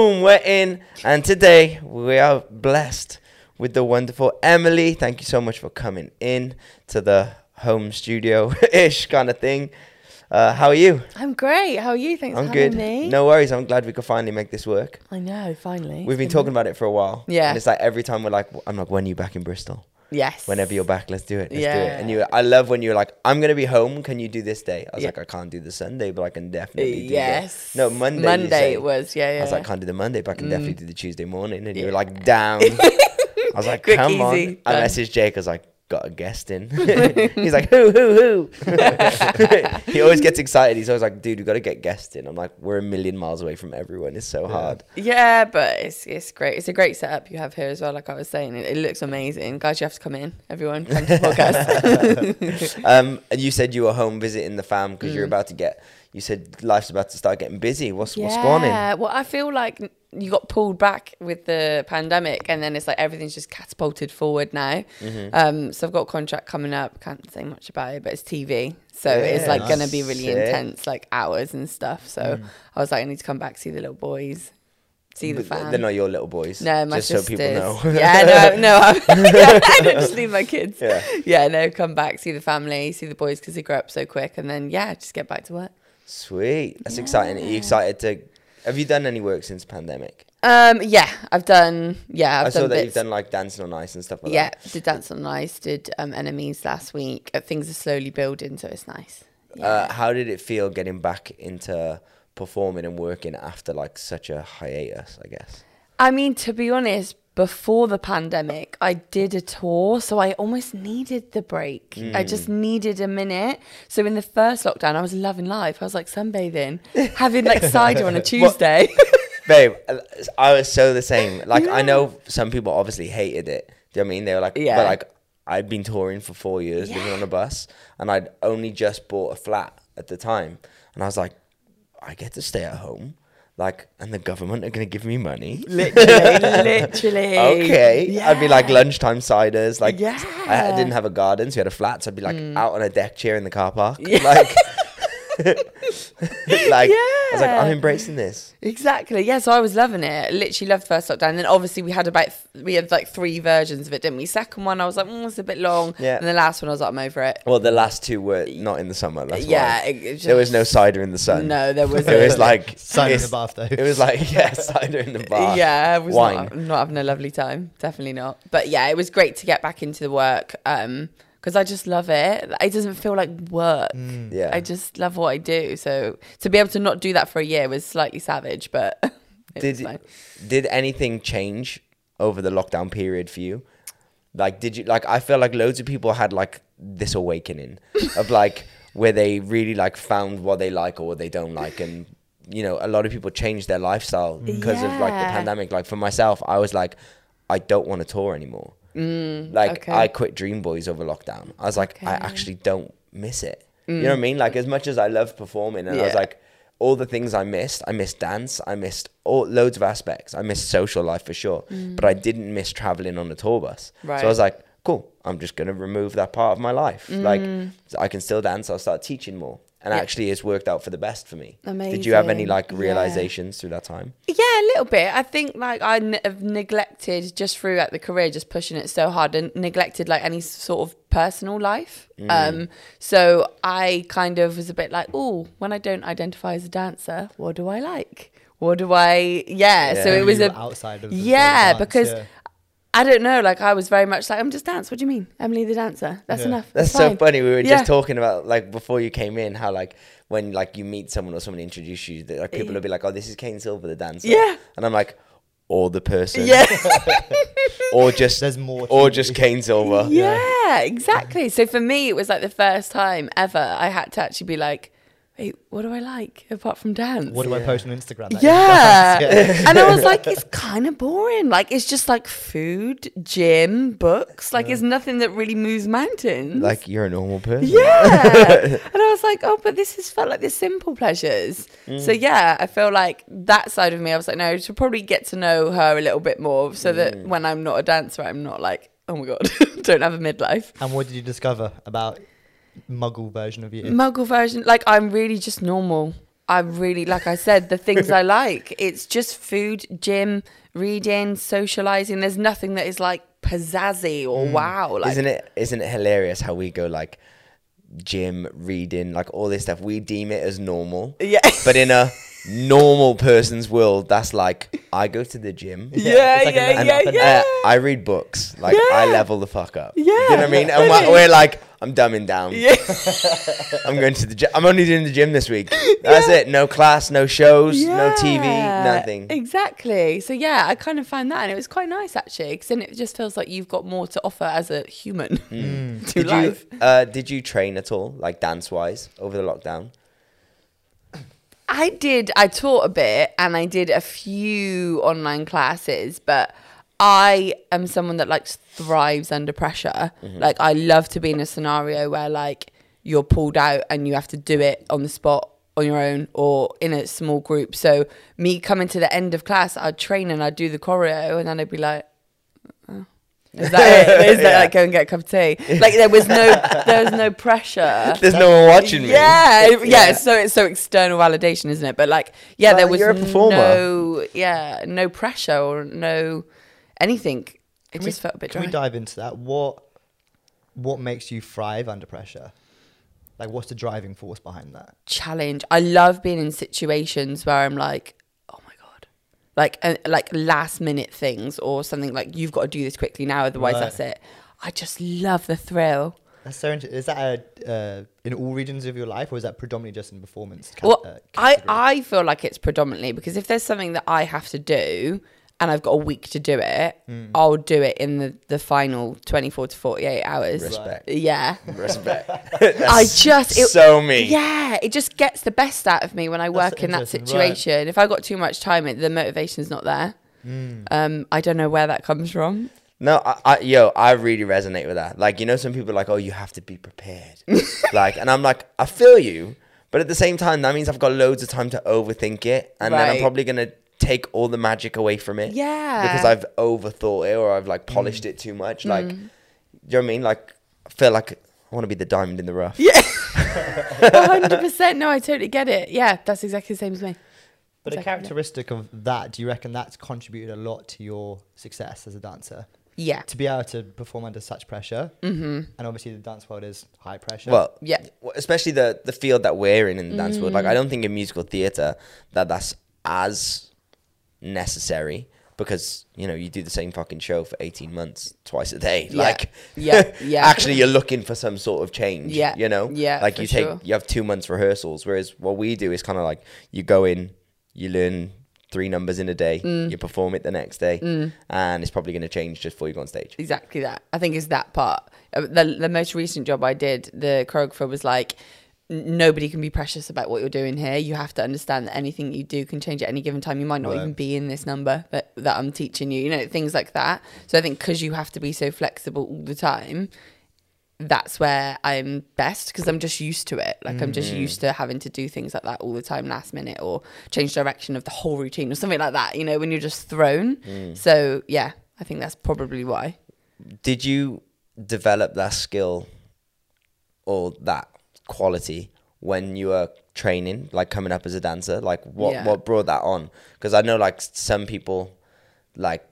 Boom, we're in. And today we are blessed with the wonderful Emily. Thank you so much for coming in to the home studio ish kind of thing. Uh, how are you? I'm great. How are you? Thanks I'm for good. having me. No worries. I'm glad we could finally make this work. I know, finally. We've been It's talking about it for a while. Yeah. And it's like every time we're like, I'm like, when are you back in Bristol? Yes. Whenever you're back, let's do it. Let's do it. And you, I love when you're like, I'm gonna be home. Can you do this day? I was Yeah. like, I can't do the Sunday, but I can definitely do Yes. the no Monday. Monday it was. Yeah, yeah. I was like, I can't do the Monday, but I can mm. definitely do the Tuesday morning. And you were like, down. I was like, Quick, come on. easy, I done. messaged Jake. I was like, got a guest in. He's like, who, who, who? he always gets excited. He's always like, dude, we got to get guests in. I'm like, we're a million miles away from everyone. It's so hard. yeah, but it's it's great. It's a great setup you have here as well. Like I was saying, it, it looks amazing. Guys, you have to come in. Everyone, come to the podcast. Um, and you said you were home visiting the fam because Mm. you're about to get. You said life's about to start getting busy. What's what's going on? Yeah, well, I feel like you got pulled back with the pandemic, and then it's like everything's just catapulted forward now. Mm-hmm. Um, so I've got a contract coming up. Can't say much about it, but it's TV, so it's like gonna be really sick. Mm. intense, like hours and stuff. So I was like, I need to come back see the little boys, see the fam. They're not your little boys. No, my just sisters. so people know. yeah, no, no, I don't just leave my kids. Yeah. yeah, no, come back, see the family, see the boys because they grow up so quick, and then yeah, just get back to work. Sweet. That's exciting. Are you excited to? Have you done any work since pandemic? Um, yeah, I've done. Yeah, I've I saw done that bits. you've done like dancing on ice and stuff like yeah, that. Yeah, did dancing on ice, did um, enemies last week. Uh, things are slowly building, so it's nice. Yeah. Uh, how did it feel getting back into performing and working after like such a hiatus? I guess. I mean, to be honest, before the pandemic, I did a tour, so I almost needed the break. I hmm. just needed a minute. So in the first lockdown, I was loving life. I was like sunbathing, having like cider on a Tuesday. Babe, I was so the same. Like I know some people obviously hated it. Do you know what I mean? They were like, Yeah. but like I'd been touring for four years, living on a bus, and I'd only just bought a flat at the time, and I was like, I get to stay at home, like, and the government are gonna give me money. literally, literally. Okay, I'd be like lunchtime ciders. Like, I, I Mm. didn't have a garden, so we had a flat. So I'd be like out on a deck chair in the car park. Like, like I was like, I'm embracing this. Exactly. Yeah. So I was loving it. Literally loved first lockdown. And then obviously we had about th- we had like three versions of it, didn't we? Second one I was like, mm, it's a bit long. Yeah. And the last one I was like, I'm over it. Well, the last two were not in the summer. That's yeah. why. it- it there was no cider in the sun. No, there was. it was like Cider in the bath, though. It was like yeah, cider in the bath. Yeah, I was Wine. not, not having a lovely time. Definitely not. But yeah, it was great to get back into the work because I just love it. It doesn't feel like work. Mm. Yeah. I just love what I do. So to be able to not do that for a year was slightly savage, but did did anything change over the lockdown period for you? Like, did you like? I feel like loads of people had like this awakening of like where they really like found what they like or what they don't like, and you know, a lot of people changed their lifestyle mm. because of like the pandemic. Like for myself, I was like, I don't want to tour anymore. Mm, like Mm, okay. I quit Dream Boys over lockdown. I was like, I actually don't miss it. You know mm. what I mean? Like as much as I love performing, and I was like, all the things I missed. I missed dance. I missed all loads of aspects. I missed social life for sure, mm. but I didn't miss traveling on a tour bus. So I was like, cool. I'm just gonna remove that part of my life. Like I can still dance. I'll start teaching more. And Yeah. actually, it's worked out for the best for me. Did you have any Amazing. like Yeah. realizations through that time? Yeah, a little bit. I think like I n- have neglected just throughout the career, just pushing it so hard, and neglected like any sort of personal life. Mm. Um, so I kind of was a bit like, oh, when I don't identify as a dancer, what do I like? What do I? Yeah. So it was a outside of the yeah dance, because. yeah. I don't know. Like I was very much like I'm just dance. What do you mean, Emily the dancer? That's Yeah. enough. That's It's so funny. We were Yeah. just talking about like before you came in how like when like you meet someone or someone introduces you, that like people eh. will be like, "Oh, this is Kane Silver, the dancer." Yeah. and I'm like, or the person, Yeah. or just There's more or you. just Kane Silver. Yeah, exactly. So for me, it was like the first time ever I had to actually be like, wait, what do I like apart from dance? What do I post on Instagram? that yeah. you and I was like, it's kind of boring. Like, it's just like food, gym, books. Like, it's nothing that really moves mountains. Like you're a normal person. yeah. and I was like, oh, but this has felt like the simple pleasures. So, Mm. yeah, I feel like that side of me, I was like, no, I should probably get to know her a little bit more so Mm. that when I'm not a dancer, I'm not like, oh my God, don't have a midlife. And what did you discover about muggle version of you? Muggle version, like I'm really just normal. I really, like I said, the things I like. It's just food, gym, reading, socializing. There's nothing that is like pizzazzy or mm. wow. Like, isn't it isn't it hilarious how we go like gym, reading, like all this stuff? We deem it as normal. Yeah. But in a normal person's world, that's like I go to the gym. Yeah, it's like yeah, yeah, yeah. I read books. Like I level the fuck up. Yeah, you know what I mean? And really. we're like, I'm dumbing down. Yeah. I'm going to the gym. I'm only doing the gym this week. That's it. No class, no shows, no TV, nothing. Exactly. So yeah, I kind of found that, and it was quite nice actually, because then it just feels like you've got more to offer as a human to Mm. Did you uh, did you train at all, like dance wise, over the lockdown? I did. I taught a bit, and I did a few online classes, but. I am someone that like thrives under pressure. Mm-hmm. Like I love to be in a scenario where like you're pulled out and you have to do it on the spot on your own or in a small group. So me coming to the end of class, I'd train and I'd do the choreo and then I'd be like, oh, is that it? Is that Yeah. like go and get a cup of tea? Like there was no there was no pressure. There's no one watching me. Yeah, yeah. So it's so external validation, isn't it? But like, yeah, there was you're a performer. no, yeah, no pressure or no anything. It Can we- felt a bit Can dry. we dive into that? What what makes you thrive under pressure? Like, what's the driving force behind that? Challenge. I love being in situations where I'm like, oh my god, like uh, like last minute things or something like you've got to do this quickly now, otherwise Right. that's it. I just love the thrill. That's so inter- Is that a, uh, in all regions of your life, or is that predominantly just in performance? ca- Well, uh, I. I feel like it's predominantly because if there's something that I have to do and I've got a week to do it, Hmm. I'll do it in the, the final 24 to 48 hours. Respect. Yeah. Respect. I just it, so me. Yeah, it just gets the best out of me when I That's work in that interesting, right. situation. If I got too much time, it, the motivation's not there. Hmm. Um, I don't know where that comes from. No, I, I, yo, I really resonate with that. Like, you know, some people are like, oh, you have to be prepared. like, and I'm like, I feel you, but at the same time, that means I've got loads of time to overthink it, and then I'm probably gonna take all the magic away from it. Yeah. Because I've overthought it or I've like polished it too much. Like, Mm. you know what I mean? Like, I feel like I want to be the diamond in the rough. Yeah. 100%. No, I totally get it. Yeah, that's exactly the same as me. But a characteristic of that, do you reckon that's contributed a lot to your success as a dancer? Yeah. To be able to perform under such pressure, mm-hmm. and obviously the dance world is high pressure. Well, Yeah. especially the the field that we're in in the dance world. Like, Mm. I don't think in musical theatre that that's as necessary because you know you do the same fucking show for 18 months twice a day Yeah. like Yeah. Yeah. actually you're looking for some sort of change Yeah. you know Yeah, like you take sure. you have two months rehearsals whereas what we do is kind of like you go in you learn three numbers in a day Mm. you perform it the next day and it's probably going to change just before you go on stage exactly that. I think it's that part. Uh, The the most recent job I did, the choreographer was like, "N- nobody can be precious about what you're doing here. You have to understand that anything you do can change at any given time. You might not Right. even be in this number that that I'm teaching you. You know things like that. So I think because you have to be so flexible all the time. That's where I'm best because I'm just used to it. Like I'm just mm-hmm. used to having to do things like that all the time, last minute, or change direction of the whole routine or something like that. You know, when you're just thrown. Mm. So yeah, I think that's probably why. did you develop that skill or that quality when you were training like coming up as a dancer like what Yeah. what brought that on because i know like some people like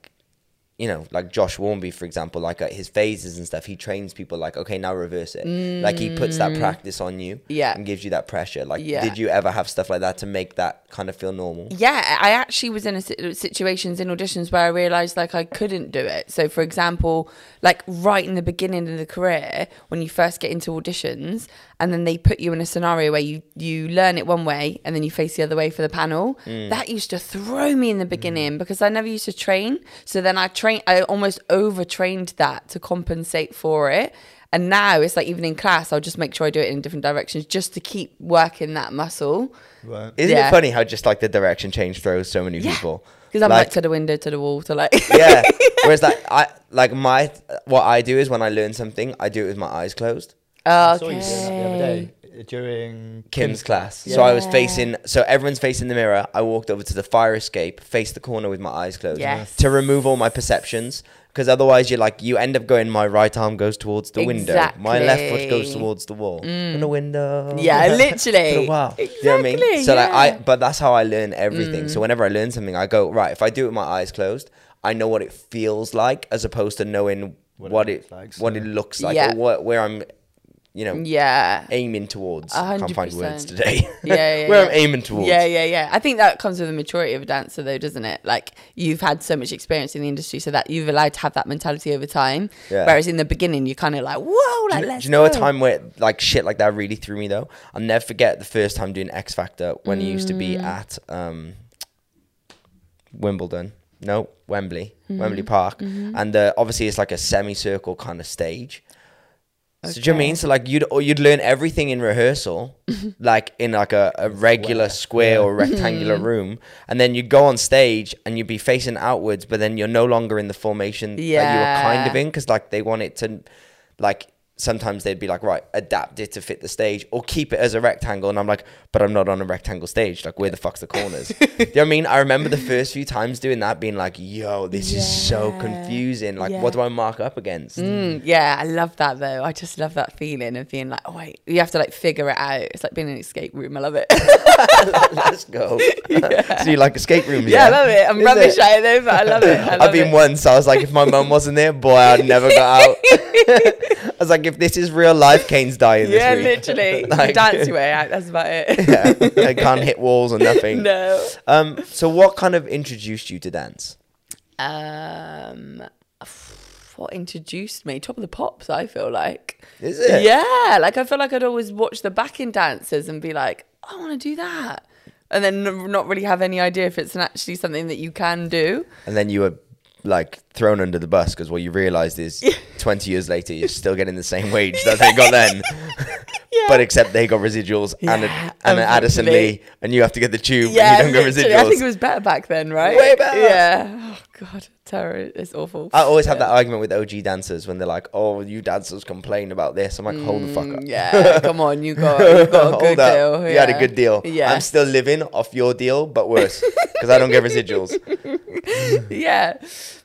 you know like josh warmby for example like at his phases and stuff he trains people like okay now reverse it like he puts that mm. practice on you Mm. Yeah. and gives you that pressure like Yeah. did you ever have stuff like that to make that kind of feel normal Yeah, I actually was in a situations in auditions where I realized like I couldn't do it. So, for example, like right in the beginning of the career, when you first get into auditions, and then they put you in a scenario where you you learn it one way and then you face the other way for the panel. Mm. That used to throw me in the beginning mm. because I never used to train. So then I train, I almost overtrained that to compensate for it. And now it's like even in class, I'll just make sure I do it in different directions just to keep working that muscle. Right. isn't Yeah. it funny how just like the direction change throws so many Yeah. people Because I'm like, to the window, to the wall, to like. yeah. Whereas like I like my what I do is when I learn something, I do it with my eyes closed. Oh, I saw you doing that the other day. During Kim's class. So I was facing, so everyone's facing the mirror. I walked over to the fire escape, faced the corner with my eyes closed Yes. to remove all my perceptions. Because otherwise, you're like, you end up going, my right arm goes towards the window, my left foot goes towards the wall. In the window. Yeah, literally. For a while. You know what I mean? Exactly, So like I. Mm. but that's how I learn everything. So whenever I learn something, I go right. If I do it with my eyes closed, I know what it feels like, as opposed to knowing What what, it it looks like, what so- it looks like, Yeah. or what, where I'm, you know, Yeah. aiming towards. I can't find words today. Yeah, yeah, Where yeah. I'm aiming towards. Yeah, yeah, yeah. I think that comes with the maturity of a dancer, though, doesn't it? Like you've had so much experience in the industry, so that you've allowed to have that mentality over time. Yeah. Whereas in the beginning, you're kind of like, "Whoa, like Do you, let's." do you know a time where like shit like that really threw me though? I'll never forget the first time doing X Factor when it used to be Mm. at um, Wimbledon. No, Wembley, Mm-hmm. Wembley Park, and uh, obviously it's like a semicircle kind of stage. So do you know I mean? So like you'd or you'd learn everything in rehearsal, like in like a, a regular square. or rectangular Mm-hmm. room, and then you'd go on stage and you'd be facing outwards, but then you're no longer in the formation that you were kind of in because like they want it to, like sometimes they'd be like right adapt it to fit the stage or keep it as a rectangle, and I'm like, but I'm not on a rectangle stage. Like where the fuck's the corners? Do you know what I mean? I remember the first few times doing that, being like, yo, this is so confusing. Like Yeah. what do I mark up against? Mm, yeah, I love that though. I just love that feeling of being like, oh wait, you have to like figure it out. It's like being in an escape room. I love it. Let's go. so you like escape rooms? yeah, I love it. I'm Is rubbish it? at it though, but I love it. I I've been it. once. I was like, if my mum wasn't there, boy, I'd never got out. Was like, if this is real life, Kane's dying this Yeah, literally. Like- Dance your way out. That's about it. yeah, I can't hit walls or nothing. no. Um, so what kind of introduced you to dance? Um, what introduced me? Top of the pops. I feel like. Is it? Yeah, like I feel like I'd always watch the backing dancers and be like, I want to do that, and then not really have any idea if it's actually something that you can do. And then you were like thrown under the bus because what you realised is 20 years later you're still getting the same wage that they got then. But except they got residuals and, a, and an Addison. Lee, and you have to get the tube Yeah, and you don't get literally. I think it was better back then, right? Way better. Yeah. Oh god, terror. It's awful. I always have that argument with OG dancers when they're like, "Oh, you dancers complain about this." I'm like, "Hold the fuck up." Mm, Yeah, come on, you got you got a good up. deal. You had a good deal. Yeah. I'm still living off your deal, but worse because I don't get residuals. yeah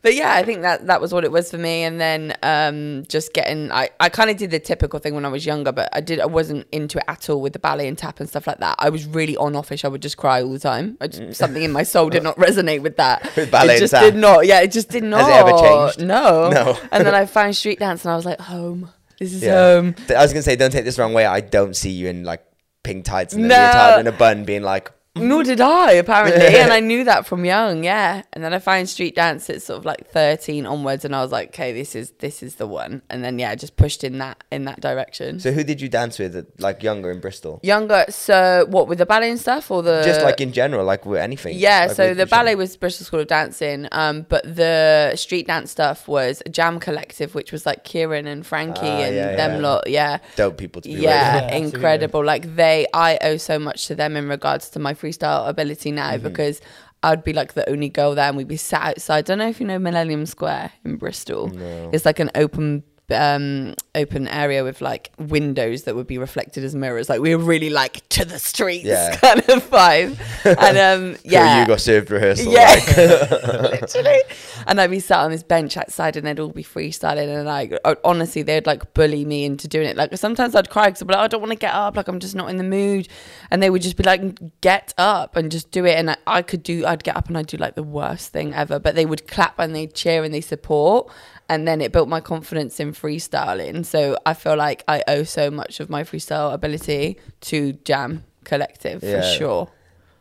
but yeah i think that that was what it was for me and then um just getting i i kind of did the typical thing when i was younger but i did i wasn't into it at all with the ballet and tap and stuff like that i was really on offish i would just cry all the time I just, something in my soul did not resonate with that With ballet it and just tap. Not yeah it just did not Has it ever changed? no No. and then i found street dance and i was like home this is Yeah. home I was gonna say, don't take this the wrong way. I don't see you in like pink tights and a leotard and a bun, being like, Nor did I, apparently. and I knew that from young, yeah. And then I found street dance at sort of like 13 onwards and I was like, okay, this is this is the one. And then yeah, I just pushed in that in that direction. "So who did you dance with, at, like younger in Bristol? Younger, so what with the ballet and stuff or the Just like in general, like with anything." yeah, Like so the ballet was Bristol School of Dancing, um, but the street dance stuff was Jam Collective, which was like Kieran and Frankie Ah, and yeah, them yeah. lot. Yeah, dope people to be yeah, Yeah, absolutely. incredible. Like they, I owe so much to them in regards to my freestyle ability now Mm-hmm. because I'd be like the only girl there, and we'd be sat outside. don't know if you know Millennium Square in Bristol. It's like an open. Um, open area with like windows that would be reflected as mirrors. Like we were really like to the streets Yeah. kind of vibe. And um, yeah, you got served rehearsal. yeah, like. literally. And I'd be sat on this bench outside, and they'd all be freestyling, and like honestly, they'd like bully me into doing it. Like sometimes I'd cry because I'd be like, I don't want to get up, like I'm just not in the mood, and they would just be like, get up and just do it. And I, I could do, I'd get up and I'd do like the worst thing ever, but they would clap and they'd cheer and they support. And then it built my confidence in freestyling. So I feel like I owe so much of my freestyle ability to Jam Collective Yeah. for sure.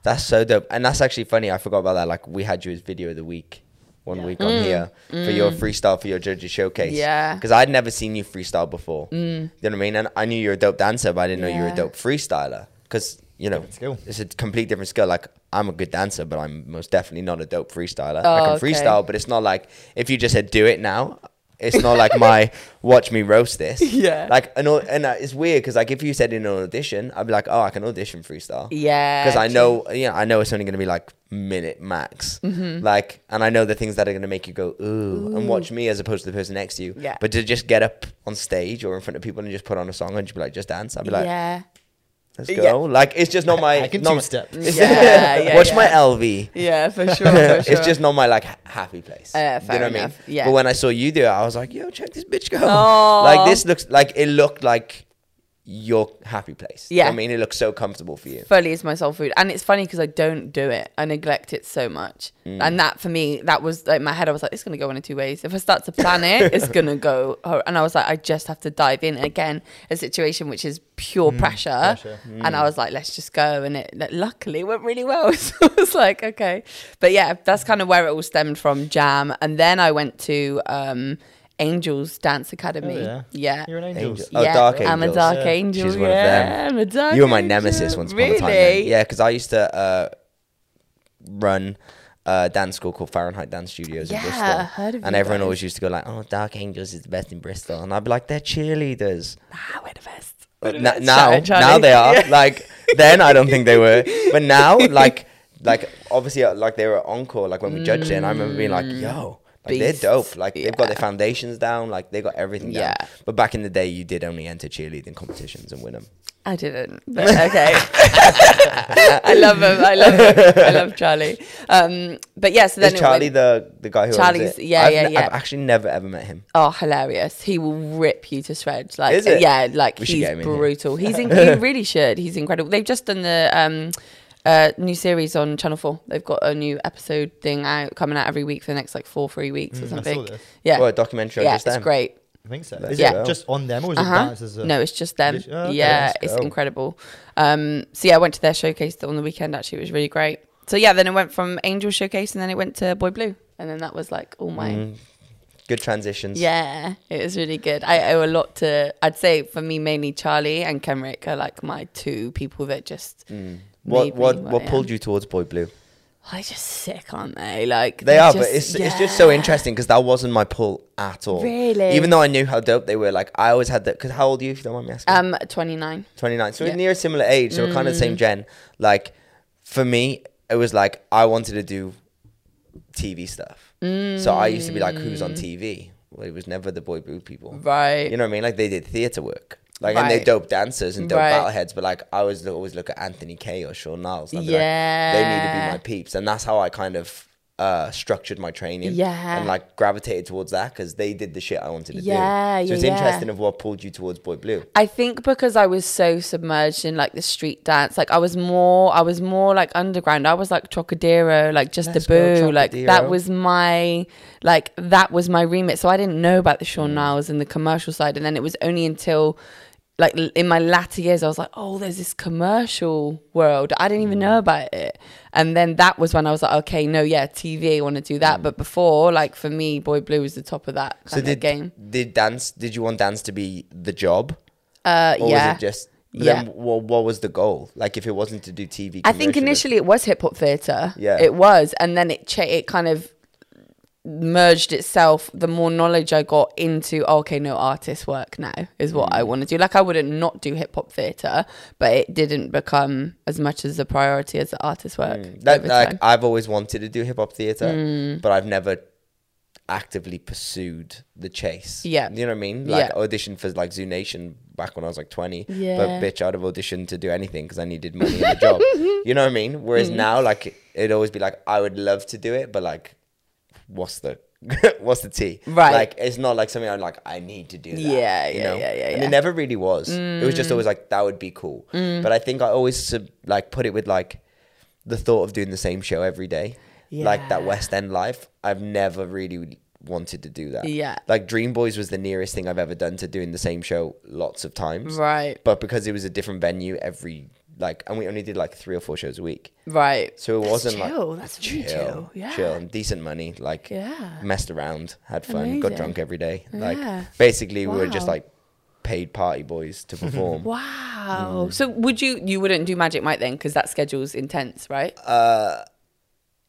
That's so dope. And that's actually funny. I forgot about that. Like we had you as video of the week one week on here for your freestyle for your judges showcase. Mm. Yeah. Mm. Because I'd never seen you freestyle before. You know what I mean? And I knew you were a dope dancer, but I didn't know you were a dope freestyler. Because, you know, skill. it's a complete different skill. Like I'm a good dancer, but I'm most definitely not a dope freestyler. Oh, I can okay. freestyle, but it's not like if you just said do it now. It's not like my watch me roast this. Yeah. Like an au- and uh, it's weird because like if you said in an audition, I'd be like, oh, I can audition freestyle Yeah. because I know, you know, I know it's only going to be like minute max, Mm-hmm. like, and I know the things that are going to make you go ooh, and watch me as opposed to the person next to you. Yeah. But to just get up on stage or in front of people and just put on a song and just be like, just dance, I'd be like, yeah. Let's Yeah. go. Like it's just not my. I can not- two-step. Yeah, yeah, Watch yeah. my LV. Yeah, for sure. For sure. it's just not my like happy place. Uh, you know what I mean? yeah. But when I saw you do it, I was like, yo, check this bitch go. Aw. Like this looks like it looked like your happy place. Yeah. I mean, it looks so comfortable for you. fully is my soul food. And it's funny because i don't do it. I neglect it so much. Mm. and that for me that was like my head i was like it's gonna go one of two ways. If i start to plan it it's gonna go hor- and i was like i just have to dive in again a situation which is pure pressure, pressure. and i was like let's just go. And it like, luckily went really well. So i was like okay. But yeah that's kind of where it all stemmed from jam. And then i went to um angels dance academy Oh, yeah. yeah You're an angel. Angel. Oh, yeah, Dark I'm a dark Yeah. angel. She's one of them. I'm a dark You were my angel. nemesis once upon really? a time. Then. Yeah, because I used to uh, run a dance school called Fahrenheit Dance Studios Yeah, in Bristol. I heard of and you everyone guys. always used to go like, "Oh, Dark Angels is the best in Bristol," and I'd be like, "They're cheerleaders." Ah, we're the best. But We're the na- best. now, Shout now they are. Yeah. Like then, I don't think they were, but now, like, like obviously, uh, like they were encore. Like when we judged it, and I remember being like, "Yo." Like they're. Dope. Like they've got their foundations down. Like they got everything down. Yeah. But back in the day, you did only enter cheerleading competitions and win them. I didn't, but okay. I love him. I love him. I love Charlie. Um, but yeah, so then Is Charlie went- the the guy who Charlie's- yeah, I've yeah, yeah. I've actually never ever met him. Oh, hilarious! He will rip you to shreds. Like, yeah, like We he's get him in here. brutal. He's in, he really should. He's incredible. They've just done the um, uh, new series on Channel Four. They've got a new episode thing out coming out every week for the next like four, three weeks or Mm, I saw something. this. Yeah, What a documentary on yeah, just it's them. great. I think so. Let's Is go. it just on them or is Uh-huh. it dances? No, it's just them. Lit- oh, okay, yeah, let's it's go. incredible. Um, so yeah, I went to their showcase on the weekend. Actually, it was really great. So yeah, then it went from Angel Showcase and then it went to Boy Blue, and then that was like all my Mm, good transitions. yeah. It was really good. I owe a lot to. I'd say for me mainly Charlie and Kenrick are like my two people that just. Mm. What me what what pulled you towards Boy Blue? They're just sick, aren't they? Like They are, but just- it's it's just so interesting because that wasn't my pull at all. Really? Even though I knew how dope they were, like I always had that. Because how old are you? If you don't mind me asking. Um, twenty nine. 29. So Yeah. we're near a similar age. So we're kind of the Mm. same gen. Like, for me, it was like I wanted to do TV stuff. So I used to be like, who's Mm. on TV? Well, it was never the boy blue people. Right. You know what I mean? Like they did theatre work. Like and they're dope dancers and dope Right. battleheads, but like I was always look at Anthony Kay or Sean Niles. And Yeah. like, they need to be my peeps, and that's how I kind of uh, structured my training. Yeah. and like gravitated towards that because they did the shit I wanted to Yeah, do. So yeah, it's yeah. interesting of what pulled you towards Boy Blue. I think because I was so submerged in like the street dance, like I was more, I was more like underground. I was like Trocadero, like just Let's a boo, like that was my, like that was my remit. So I didn't know about the. Sean Niles and the commercial side, and then it was only until. Like in my latter years, I was like, "Oh, there's this commercial world. I didn't even Mm. know about it." And then that was when I was like, "Okay, no, yeah, TV. I want to do that." But before, like for me, Boy Blue was the top of that Mm. So kind did of game. did dance? Did you want dance to be the job, Uh, or yeah, was it just? Yeah. Then what, what was the goal? Like, if it wasn't to do TV, I think initially it was hip hop theatre. Yeah. It was. And then it cha- it kind of merged itself. The more knowledge I got into, okay, no, artist work now is what Mm. I want to do. Like, I wouldn't not do hip hop theatre, but it didn't become as much as a priority as the artist work. Mm. That like. I've always wanted to do hip hop theater, Mm. but I've never actively pursued the chase. Yeah. you know what I mean. Like Yeah. auditioned for like Zoo Nation back when I was like twenty. Yeah. But bitch, I'd have auditioned to do anything because I needed money in the job. You know what I mean? Whereas Mm. now, like it'd always be like I would love to do it, but like, what's the what's the T? Right. Like it's not like something I'm like I need to do. That, Yeah, you yeah, know? yeah, yeah, And it never really was. It was just always like that would be cool. Mm. But I think I always sub- like put it with like the thought of doing the same show every day, like that West End life. I've never really wanted to do that. Yeah. Like Dream Boys was the nearest thing I've ever done to doing the same show lots of times. Right. But because it was a different venue every like, and we only did like three or four shows a week, Right. so it That's wasn't chill. like That's really chill. Yeah. chill, and decent money. Like Yeah. messed around, had fun, got drunk every day. Yeah. Like basically, we were just like paid party boys to perform. Wow. Mm. So would you, you wouldn't do Magic Mike then? Because that schedule's intense, right? Uh,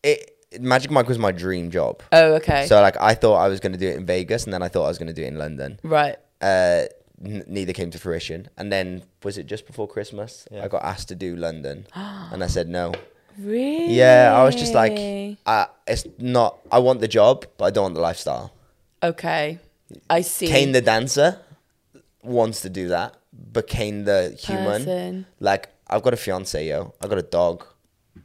it Magic Mike was my dream job. oh, okay. So like I thought I was going to do it in Vegas, and then I thought I was going to do it in London. right. Uh, neither came to fruition. And then was it just before Christmas? Yeah. I got asked to do London, and I said no. Really? Yeah, I was just like, uh, it's not. I want the job, but I don't want the lifestyle. okay, I see. Kane the dancer wants to do that, but Kane the human, Person. like I've got a fiance, yo. I've got a dog.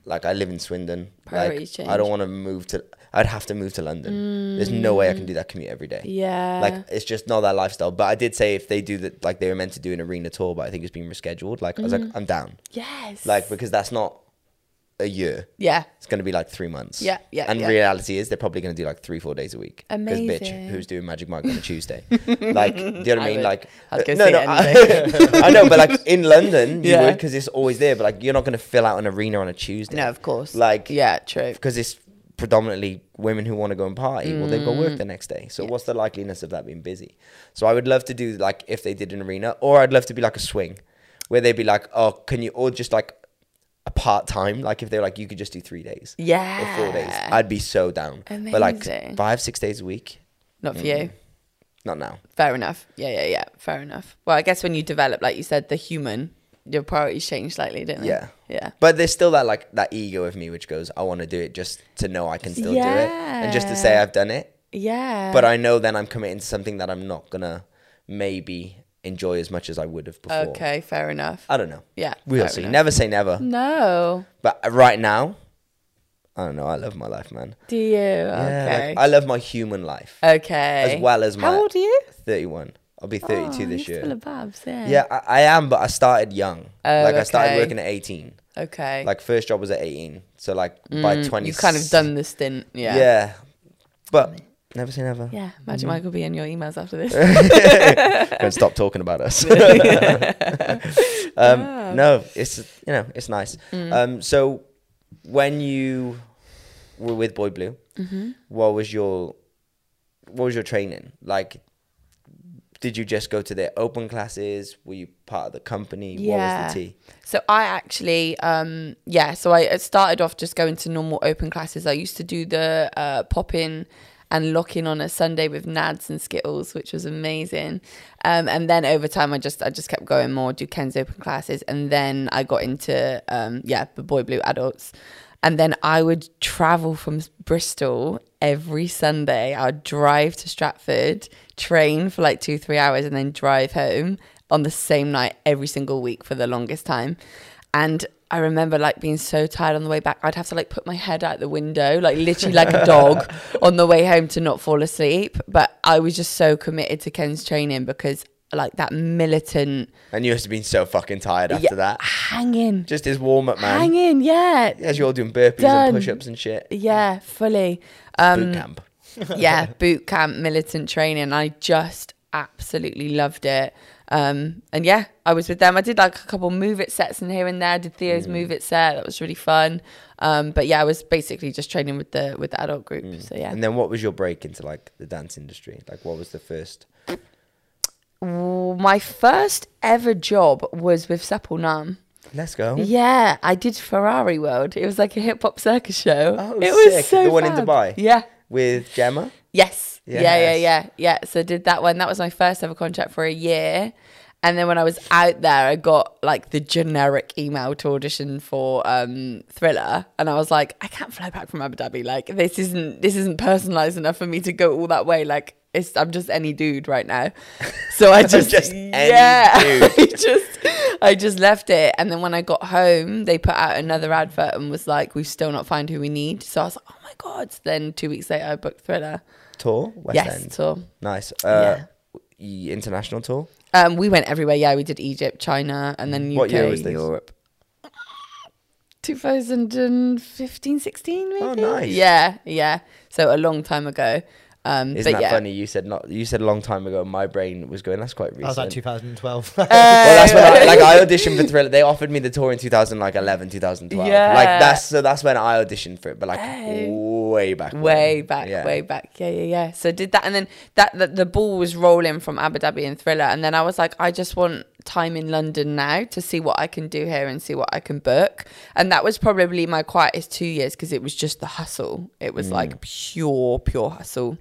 Like I live in Swindon. Priorities like I don't want to move to. I'd have to move to London. There's no way I can do that commute every day. Mm. Yeah. Like it's just not that lifestyle. But I did say if they do that, like they were meant to do an arena tour, but I think it's been rescheduled. Like I was Mm. like, I'm down. yes. Like because that's not a year. yeah. It's going to be like three months. Yeah, yeah, And yeah. reality is they're probably going to do like three, four days a week. Because bitch, Amazing. who's doing Magic Mike on a Tuesday? like, do you know what I mean? would. Like, I'd go no, no, I, I know, but like in London, you Yeah. would because it's always there. But like, you're not going to fill out an arena on a Tuesday. No, of course. Like, yeah, true. because it's predominantly women who want to go and party. Well, they've got Mm. work the next day. So what's the likeliness of that being busy? So I would love to do like if they did an arena, or I'd love to be like a swing, where they'd be like, oh, can you, or just like a part time, like if they're like you could just do three days Yeah. or four days, I'd be so down. But like five, six days a week, Not for you. not now. Fair enough. Yeah, yeah, yeah. Fair enough. Well, I guess when you develop, like you said, the human, your priorities change slightly, don't they? Yeah. Yeah. But there's still that like that ego of me which goes, I want to do it just to know I can still do it and just to say I've done it. Yeah. But I know then I'm committing to something that I'm not gonna maybe enjoy as much as I would have before. Okay, fair enough. I don't know. Yeah. We'll see. enough. Never say never. No. But uh, right now, I don't know. I love my life, man. Do you? Yeah, Okay. like, I love my human life. okay. as well as my- How old are you? 31. I'll be 32 Oh, this you're year. Full of babs, yeah. yeah, I, I am, but I started young. Oh, like I started okay. working at 18. Okay. Like first job was at 18. So like by 20. Mm, You've kind of done the stint. Yeah. Yeah. But never say never. Yeah. Magic Mike will be in your emails after this. Don't stop talking about us. um, Yeah. No, it's you know it's nice. Mm. Um, so when you were with Boy Blue, Mm-hmm. what was your what was your training like? Did you just go to their open classes? Were you part of the company? What was the tea? So I actually, um, yeah. So I I started off just going to normal open classes. I used to do the uh, pop in and lock in on a Sunday with Nads and Skittles, which was amazing. Um, and then over time, I just I just kept going more, do Ken's open classes, and then I got into um, yeah the Boy Blue adults. And then I would travel from Bristol every Sunday. I would drive to Stratford, train for like two, three hours, and then drive home on the same night every single week for the longest time. And I remember like being so tired on the way back. I'd have to like put my head out the window, like literally like a dog on the way home to not fall asleep. But I was just so committed to Ken's training because like that militant And you must have been so fucking tired after yeah, that. hanging, Just his warm up, man. hanging, yeah, As you're all doing burpees Done. and push ups and shit. yeah, fully. Um, Boot camp. yeah, boot camp, militant training. I just absolutely loved it. Um, and yeah, I was with them. I did like a couple move it sets in here and there. I did Theo's Mm. move it set. That was really fun. Um, but yeah, I was basically just training with the with the adult group. So yeah. Mm. And then what was your break into like the dance industry? Like what was the first? My first ever job was with Supple Nam. Let's go. Yeah, I did Ferrari World. It was like a hip hop circus show. Oh, it was sick. so The one in. Dubai? Yeah. With Gemma. Yes. Yeah, yeah, yeah, yeah. So did that one. That was my first ever contract for a year. And then when I was out there, I got like the generic email to audition for um, Thriller, and I was like, I can't fly back from Abu Dhabi. Like this isn't this isn't personalized enough for me to go all that way. Like it's I'm just any dude right now. So I just, Just any yeah, dude. I just I just left it. And then when I got home, they put out another advert and was like, we've still not found who we need. So I was like, oh my god. So then two weeks later, I booked Thriller. Tour? West yes, End. so Nice. Uh, y- international tour? um, we went everywhere. Yeah, we did Egypt, China, and then UK, What year was this? Europe. 2015, 16, maybe. Oh, nice. Yeah, yeah. So a long time ago. Um, Isn't but that yeah. funny? You said not. You said a long time ago. My brain was going. That's quite recent. I was like 2012. well, that's when I, like I auditioned for Thriller. They offered me the tour in 2011, 2012. Yeah. Like that's so that's when I auditioned for it, but like Oh. way back. when. way back, Yeah. way back. Yeah, yeah, yeah. So did that, and then that the, the ball was rolling from Abu Dhabi and Thriller, and then I was like, I just want time in London now to see what I can do here and see what I can book, and that was probably my quietest two years because it was just the hustle. It was like pure, pure hustle,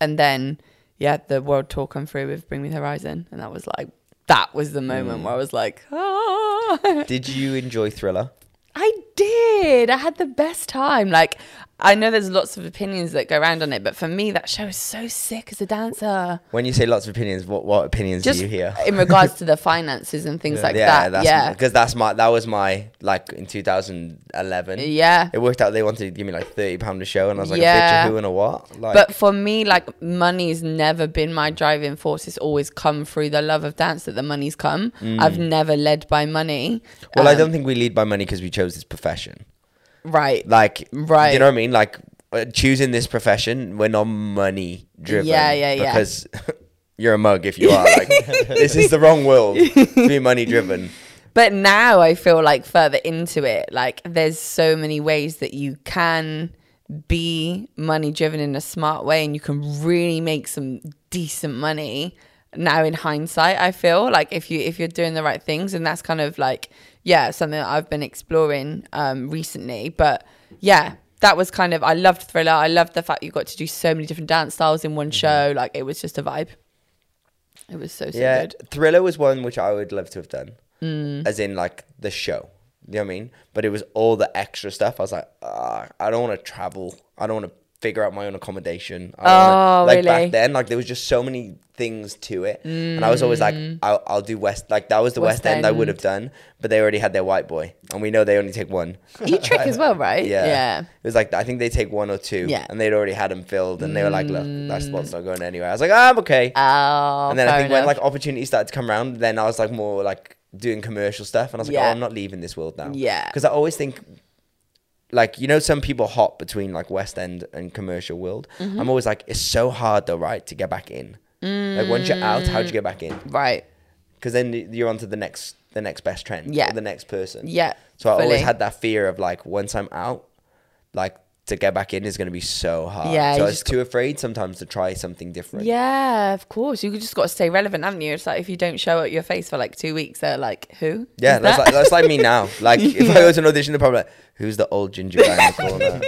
and then yeah, the world tour come through with Bring Me the Horizon, and that was like that was the moment where I was like, ah. Did you enjoy Thriller? I did. I had the best time. Like, I know there's lots of opinions that go around on it, but for me, that show is so sick as a dancer. When you say lots of opinions, what what opinions Just do you hear? in regards to the finances and things like yeah, that. that's yeah, because that's my that was my like in 2011. yeah. It worked out. They wanted to give me like 30 pound a show, and I was like, a Yeah. bitch of who and a what? Like, But for me, like money's never been my driving force. It's always come through the love of dance that the money's come. I've never led by money. Mm. well, I Um, don't think we lead by money because we chose this profession. Right. Like, Right. You know what I mean? Like uh, choosing this profession, we're not money driven. Yeah, yeah, yeah. Because you're a mug if you are. Like, this is the wrong world to be money driven. But now I feel like further into it, like there's so many ways that you can be money driven in a smart way and you can really make some decent money now in hindsight i feel like if you if you're doing the right things and that's kind of like yeah something that i've been exploring um recently but yeah that was kind of i loved thriller i loved the fact you got to do so many different dance styles in one show like it was just a vibe it was so so yeah, good Thriller was one which I would love to have done, Mm. as in like the show. You know what I mean? But it was all the extra stuff. I was like, ah, I don't want to travel. I don't want to figure out my own accommodation. I Oh, wanna, like really? back then, like there was just so many things to it, and I was always like, I'll, I'll do West. Like that was the West, Mm. West End, I would have done, but they already had their white boy, and we know they only take one. e trick as well right Yeah. yeah It was like I think they take one or two. Yeah. And they'd already had them filled and they were like, Look, that spot's not going anywhere. I was like, ah, I'm okay. oh and then I think when like opportunities started to come around, then I was like more like doing commercial stuff and I was like, Yeah. Oh, I'm not leaving this world now. Yeah. Because I always think like, you know, some people hop between like West End and commercial world. Mm-hmm. I'm always like, it's so hard though, right, to get back in. Like once you're out, how'd you get back in? right Because then you're on to the next the next best trend. Yeah. The next person. Yeah, So I always had that fear of like once I'm out, like to get back in is going to be so hard. Yeah, So I was too afraid sometimes to try something different. Yeah, of course. You just got to stay relevant, haven't you? It's like if you don't show up your face for like two weeks, they're like, "Who?" Yeah, that's that?" like that's like me now. Like if I go to an audition, they're probably like, "Who's the old ginger guy in the corner?"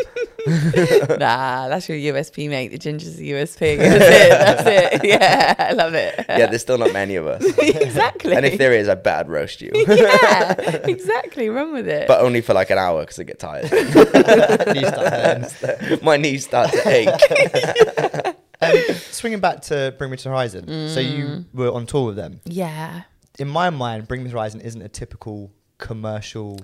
nah, that's your USP, mate. The ginger's the USP. That's it. That's it. Yeah, I love it. yeah, there's still not many of us. exactly. And if there is, I bet I'd roast you, yeah, exactly. Run with it. but only for like an hour because I get tired. Knees start. My knees start to ache. Um, swinging back to Bring Me to Horizon. So Mm. you were on tour with them. yeah. In my mind, Bring Me to Horizon isn't a typical commercial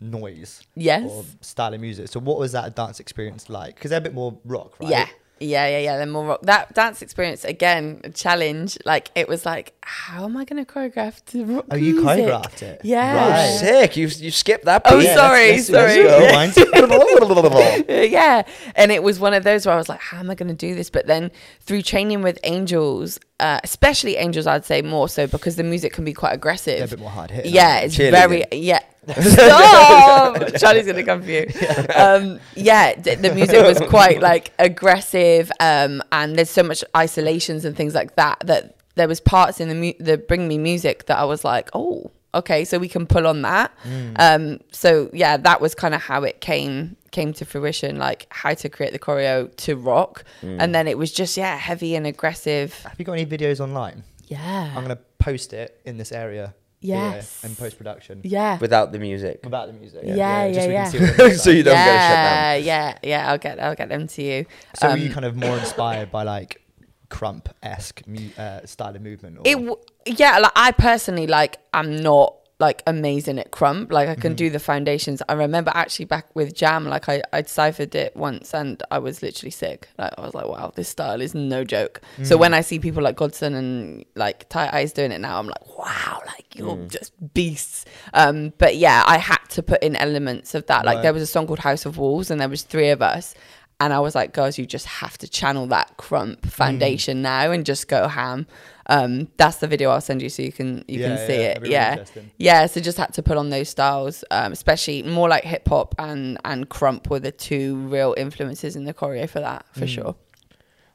noise Yes. or style of music. So what was that dance experience like? Because they're a bit more rock, right? Yeah. Yeah, yeah, yeah. Then more rock. That dance experience again, a challenge. Like it was like, how am I going to choreograph to rock Oh, you music? choreographed it? Yeah. Right. Sick. You you skipped that. Oh. Yeah, sorry, let's- let's- sorry. let's yeah. And it was one of those where I was like, how am I going to do this? But then through training with angels, uh, especially angels, I'd say more so because the music can be quite aggressive. They're a bit more hard hitting. Yeah, it's very yeah. Stop! Charlie's gonna come for you. Um, yeah, d- the music was quite like aggressive, um, and there's so much isolations and things like that that there was parts in the mu- the bring me music that I was like, oh, okay, so we can pull on that. Mm. Um, so yeah, that was kind of how it came came to fruition, like how to create the choreo to rock, Mm. and then it was just yeah, heavy and aggressive. Have you got any videos online? Yeah, I'm gonna post it in this area. Here Yes. In post production. yeah. Without the music. About the music. Yeah, just yeah, so we yeah. can see what it looks so you don't get shut yeah, down. yeah, yeah. Yeah. I'll get, I'll get them to you. So were Um, you kind of more inspired by like krump esque mu- uh, style of movement? Or? It, w- yeah. Like I personally, like, I'm not like amazing at krump. Like I Mm-hmm. can do the foundations. I remember actually back with Jam, like I I ciphered it once, and I was literally sick. Like I was like, wow, this style is no joke. So Mm. when I see people like Godson and like Tight Eyez doing it now, I'm like, wow, like you're Mm. just beasts. Um, but yeah, I had to put in elements of that. Like Right. there was a song called House of Wolves, and there was three of us. And I was like, girls, you just have to channel that krump Mm. foundation now and just go ham. Um, that's the video I'll send you so you can you Yeah, can see yeah, it. really Yeah, yeah. So just had to put on those styles, um, especially more like hip hop and and krump were the two real influences in the choreo for that for Mm. sure.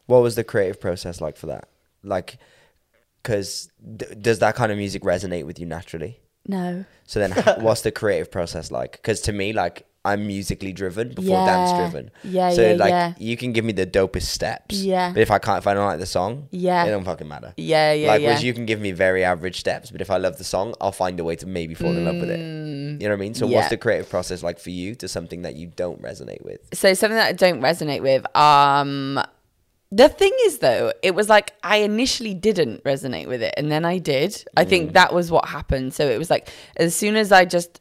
What was the creative process like for that? Like, because d- does that kind of music resonate with you naturally? No. So then, what's the creative process like? Because to me, like, I'm musically driven before dance Yeah. driven. Yeah, So yeah, like, yeah. you can give me the dopest steps. Yeah. But if I can't, if I don't like the song, Yeah. it don't fucking matter. Yeah, yeah, like, yeah. whereas you can give me very average steps, but if I love the song, I'll find a way to maybe fall in love with it. Mm, You know what I mean? So yeah. what's the creative process like for you to something that you don't resonate with? so something that I don't resonate with. Um, the thing is, though, it was like I initially didn't resonate with it, and then I did. I think that was what happened. So it was like as soon as I just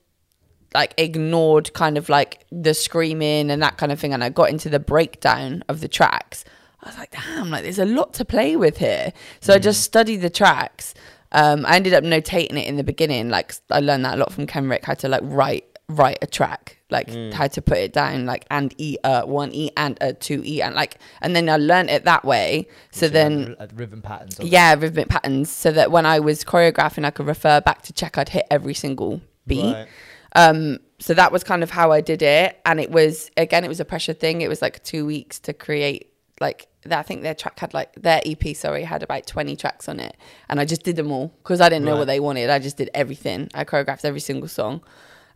like ignored kind of like the screaming and that kind of thing, and I got into the breakdown of the tracks. I was like, damn, like there's a lot to play with here. So I just studied the tracks. Um, I ended up notating it in the beginning. Like I learned that a lot from Kenrick, how to like write write a track, like how to put it down, like and e uh one e and a two e and like, and then I learned it that way. So then uh, rhythm patterns. yeah, rhythmic patterns, so that when I was choreographing, I could refer back to check I'd hit every single beat. Right. Um, so that was kind of how I did it, and it was again, it was a pressure thing. It was like two weeks to create. Like I think their track had like their EP, sorry, had about twenty tracks on it, and I just did them all because I didn't know Right. what they wanted. I just did everything. I choreographed every single song,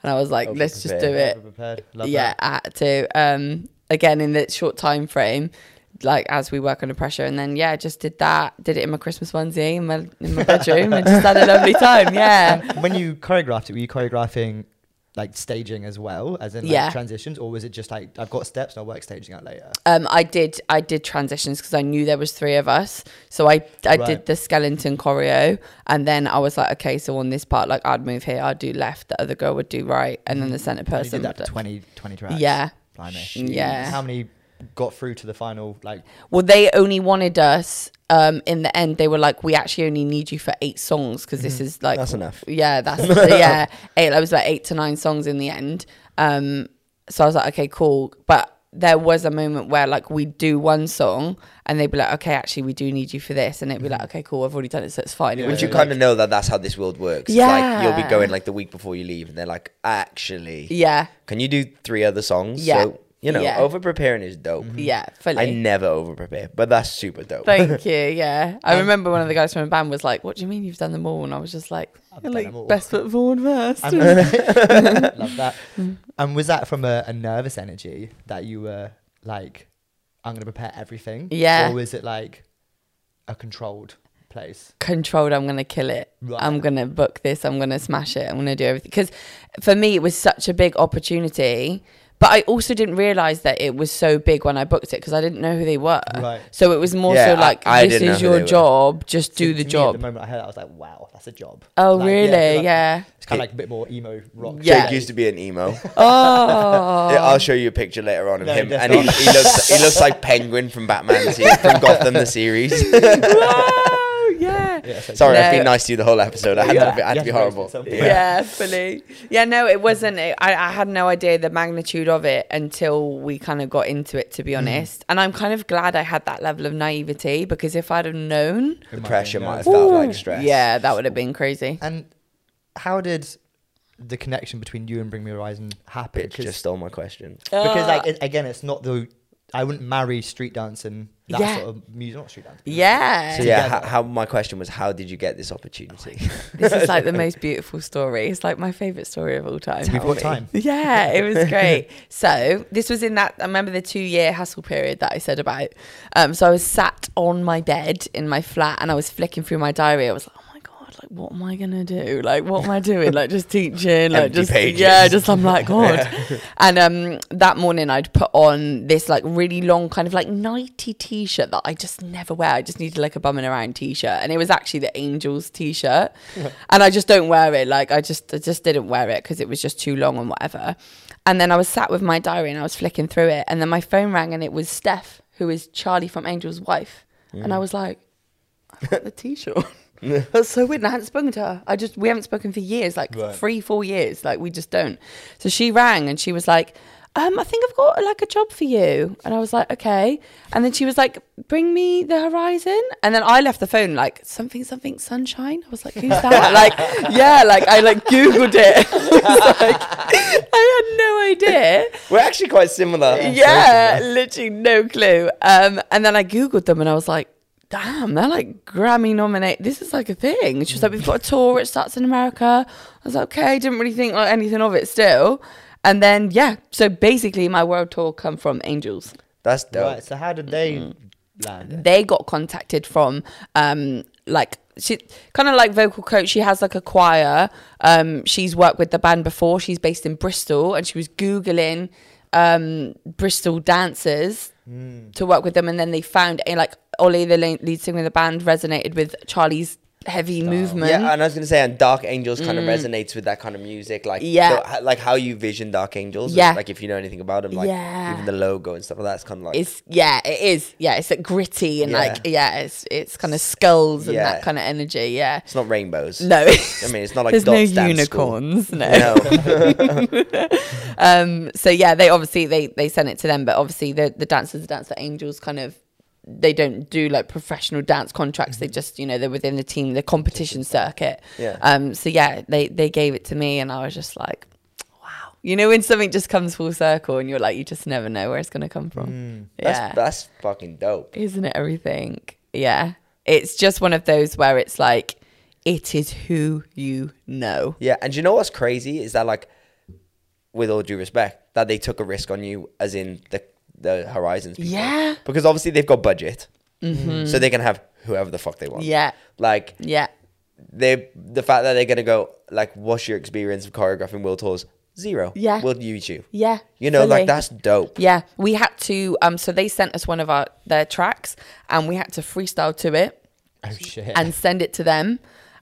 and I was like, let's just do it. Yeah, that. I had to. Um, again in the short time frame. Like as we work under pressure, and then yeah, just did that. Did it in my Christmas onesie in my in my bedroom, and just had a lovely time. Yeah, when you choreographed it, were you choreographing like staging as well, as in like Yeah. transitions, or was it just like I've got steps and I'll work staging out later? Um, I did I did transitions because I knew there was three of us. So I I Right. did the skeleton choreo, and then I was like, okay, so on this part, like I'd move here, I'd do left, the other girl would do right, and then the center And you person. did that would for 20, 20 tracks. Yeah, Blimey. Yeah. How many got through to the final? Like, Well, they only wanted us. Um, in the end, they were like, "We actually only need you for eight songs because this is like That's enough. Yeah, that's yeah. Eight. That was about eight to nine songs in the end. Um, so I was like, okay, cool. But there was a moment where like we do one song and they'd be like, okay, actually, we do need you for this, and it'd be like, okay, cool, I've already done it, so it's fine. It Yeah, was But you yeah, kind of know that that's how this world works. It's Yeah. like you'll be going like the week before you leave, and they're like, actually, yeah, can you do three other songs? Yeah. So, you know, Yeah. over preparing is dope. Mm-hmm. yeah, fully. I never over prepare, but that's super dope. Thank you. Yeah, I remember one of the guys from the band was like, "What do you mean you've done them all?" And I was just like, done "Like them all." best foot forward first. and- love that. And was that from a, a nervous energy that you were like, I'm going to prepare everything? Yeah. Or was it like a controlled place? controlled i'm gonna kill it Right. i'm gonna book this i'm gonna smash it i'm gonna do everything because for me it was such a big opportunity but i also didn't realize that it was so big when i booked it because i didn't know who they were Right. so it was more Yeah, so I- like I this didn't know is who they your were. job just To- do the me, job At the moment I heard that, I was like, wow, that's a job. oh Like, really yeah, like- yeah It's kind of like a bit more emo rock. Yeah. Jake used to be an emo. oh Yeah, I'll show you a picture later on of No, him, that's and he, not. he looks he looks like Penguin from Batman se- from Gotham the series. Wow yeah Yeah, so- Sorry, I've been nice to you the whole episode. I had Yeah. to, I had to be horrible. Yeah. some- yeah. fully. Yeah, no, it wasn't. I, I had no idea the magnitude of it until we kind of got into it, to be honest. And I'm kind of glad I had that level of naivety because if I'd have known, It The might pressure might have felt like stress. yeah, that would have been crazy. And how did the connection between you and Bring Me Horizon happen? Bitch just stole my question. because like Uh, it, again, it's not the I wouldn't marry street dance and that Yeah. sort of music, not street dance. yeah. So yeah, how, how my question was, how did you get this opportunity? this is like the most beautiful story. It's like my favorite story of all time. We've Tell got time. Yeah, it was great. so this was in that. I remember the two-year hustle period that I said about. Um, so I was sat on my bed in my flat, and I was flicking through my diary. I was like, "Oh my god, like what am I gonna do? Like what am I doing? Like just teaching? Like just pages. yeah, just I'm like God." And um, that morning I'd put on this like really long kind of like nighty t-shirt that I just never wear. I just needed like a bumming around t-shirt, and it was actually the Angels t-shirt, and I just don't wear it. Like I just I just didn't wear it because it was just too long and whatever. And then I was sat with my diary and I was flicking through it, and then my phone rang and it was Steph, who is Charlie from Angel's wife, and I was like, I've got the t-shirt. That's so weird. And I hadn't spoken to her. I just we haven't spoken for years, like Right. three, four years. Like we just don't. So she rang and she was like, um, I think I've got like a job for you. And I was like, okay. And then she was like, bring me the horizon. And then I left the phone like something, something sunshine. I was like, who's that? like, yeah, like I like Googled it. I, like, I had no idea. We're actually quite similar. Yeah, literally no clue. Um, and then I googled them and I was like, damn, they're like Grammy nominate. This is like a thing. She was like, we've got a tour. It starts in America. I was like, okay. Didn't really think like anything of it still. And then yeah, so basically my world tour come from Angels. That's dope. Right. So how did they Mm-hmm. land? They got contacted from um, like she kind of like vocal coach. She has like a choir. Um, she's worked with the band before. She's based in Bristol, and she was googling um Bristol dancers Mm. to work with them, and then they found and like Ollie, the lead singer of the band, resonated with Charlie's heavy movement. Yeah, and I was gonna say, and Dark Angels kind of resonates with that kind of music, like Mm. Yeah. the- like how you vision Dark Angels. Yeah. like if you know anything about them, like Yeah. even the logo and stuff like that. It's kind of like it's yeah, it is. Yeah, it's like gritty and Yeah. like yeah, it's it's kind of skulls and Yeah. that kind of energy. Yeah. it's not rainbows. No, I mean it's not like there's no Dots Dance School. unicorns. No. No, Um. So yeah, they obviously they they sent it to them, but obviously the the dancers, the dance for angels, kind of they don't do like professional dance contracts. They just you know they're within the team, the competition circuit. Yeah. Um. So yeah, they they gave it to me, and I was just like. Wow. You know when something just comes full circle and you're like you just never know where it's going to come from. that's yeah. that's fucking dope. isn't it everything yeah it's just one of those where it's like it is who you know Yeah, and you know what's crazy is that like, with all due respect, that they took a risk on you, as in the the Horizons. People. Yeah. because obviously they've got budget, so they can have whoever the fuck they want. yeah like yeah they the fact that they're gonna go like, what's your experience of choreographing world tours? Zero. Yeah. Will YouTube. yeah You know, fully. like that's dope. yeah we had to um so they sent us one of our their tracks and we had to freestyle to it Oh shit. and send it to them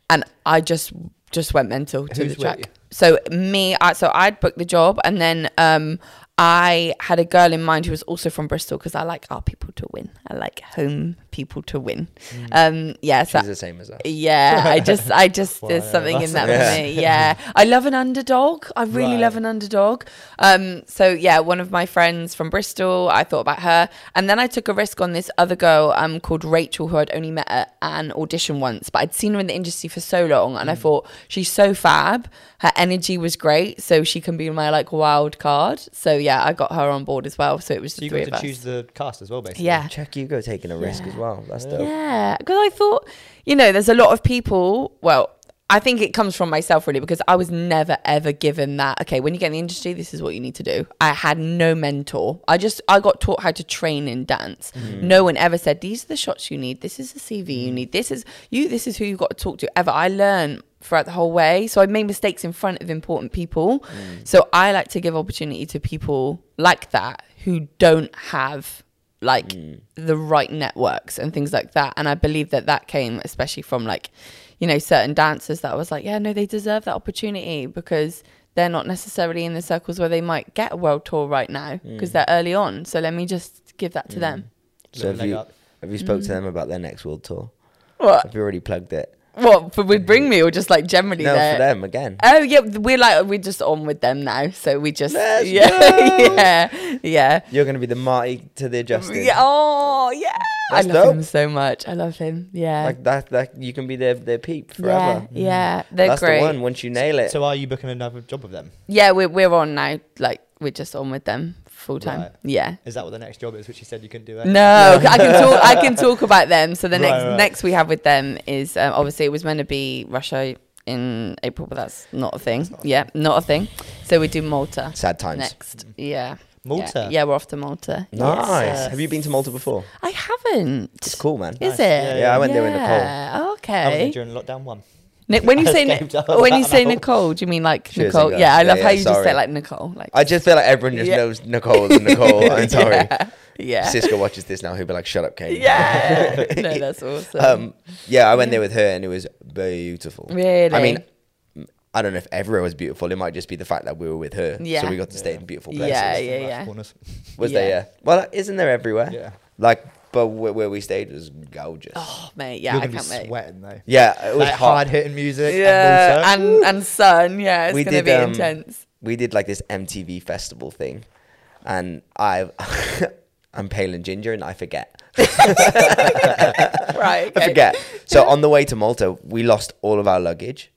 and i just just went mental to Who's the track so me I, so i'd booked the job and then um i had a girl in mind who was also from bristol because i like our people to win. I like home people to win. Um yeah so She's the same as us. yeah i just i just there's something in that Yeah. for me. yeah. I love an underdog. I really Right. love an underdog. Um so yeah one of my friends from bristol i thought about her. And then i took a risk on this other girl um called rachel who i'd only met at an audition once but i'd seen her in the industry for so long and i thought she's so fab. Her energy was great so she can be my like wild card. So yeah i got her on board as well so it was so the you three got of to us. choose the cast as well, basically. yeah. Check Hugo taking a risk as well. That's dope. yeah, because I thought, you know, there's a lot of people. Well, I think it comes from myself really because I was never ever given that. Okay, when you get in the industry, this is what you need to do. I had no mentor. I just I got taught how to train in dance. Mm. No one ever said these are the shots you need. This is the CV you mm. need. This is you. This is who you got to talk to. Ever. I learned throughout the whole way. So I made mistakes in front of important people. Mm. So I like to give opportunity to people like that who don't have like mm. the right networks and things like that. And I believe that that came especially from like, you know, certain dancers that was like, yeah, no, they deserve that opportunity because they're not necessarily in the circles where they might get a world tour right now because mm. they're early on. So let me just give that to mm. them. So have you up. have you spoke Mm. to them about their next world tour? What? Have you already plugged it? What? For would bring me or just like generally No, there? for them again. Oh yeah, we're like we're just on with them now. So we just Let's yeah, go. yeah, yeah. You're gonna be the Marty to the Justin. Yeah, oh yeah. That's I love dope. him so much. I love him. Yeah. Like that. That you can be their their peep yeah, forever. yeah. Mm. They're That's great. the one. Once you nail it. So are you booking another job with them? Yeah, we're we're on now. Like we're just on with them full time. Right. Yeah. Is that what the next job is, which you said you couldn't do? eh? No, I can talk. I can talk about them. So the Right, next right. next we have with them is um, obviously it was meant to be Russia in April, but that's not a thing. yeah, not a thing. So we do Malta Sad times. next. Yeah. Malta? Yeah, yeah, we're off to Malta. Nice. Yes. Have you been to Malta before? I haven't. It's cool, man. Is Nice. it? Yeah, Yeah, I went there with Nicole. Yeah, I went Okay. there during lockdown one. Ni- when you I say escaped Ni- all when you say. Nicole, do you mean like She Nicole? Yeah, I love yeah, how you just sorry. say like Nicole. Like I just feel like everyone just Yeah. knows Nicole and Nicole. I'm sorry. Yeah. yeah. Cisco watches this now. He'll be like, "Shut up, Kate." Yeah. no, that's awesome. Um, yeah, I went there with her and it was beautiful. Really? I mean, I don't know if everywhere was beautiful. It might just be the fact that we were with her. Yeah. So we got to stay in beautiful places. Yeah, yeah, yeah. Was Yeah. there? Yeah. Well, isn't there everywhere? Yeah. Like, but where, where we stayed was gorgeous. oh, mate, yeah, You're I can't be wait. sweating though. Yeah, it was Like hot. hard hitting music. Yeah, and also, and and sun. Yeah, it's We gonna did, be um, intense. we did like this MTV festival thing, and I, I'm pale and ginger, and I forget. Right. I forget. So on the way to Malta, we lost all of our luggage.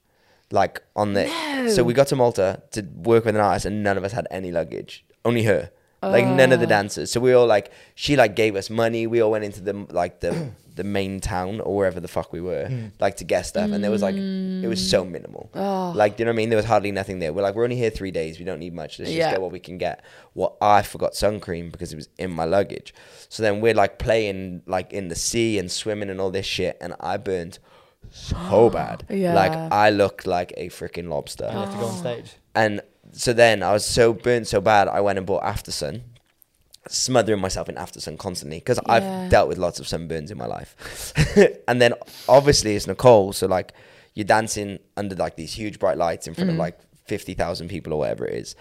Like on the, so we got to Malta to work with an artist, and none of us had any luggage. Only her. Like none Oh. of the oh. dancers. So we all like, she like gave us money. We all went into the like the the main town or wherever the fuck we were, hmm. like to get stuff, and there was like it was so mm. minimal. Oh. Like you know what I mean? There was hardly nothing there. We're like, we're only here three days. We don't need much. Let's just get what we can get. Well, I forgot sun cream because it was in my luggage. So then we're like playing like in the sea and swimming and all this shit, and I burned so bad. Yeah. Like I looked like a freaking lobster. You have to go on stage. And so then I was so burnt so bad, I went and bought After Sun, smothering myself in After Sun constantly because Yeah. I've dealt with lots of sunburns in my life. and then obviously it's Nicole, so like you're dancing under like these huge bright lights in front of mm. like 50,000 people or whatever it is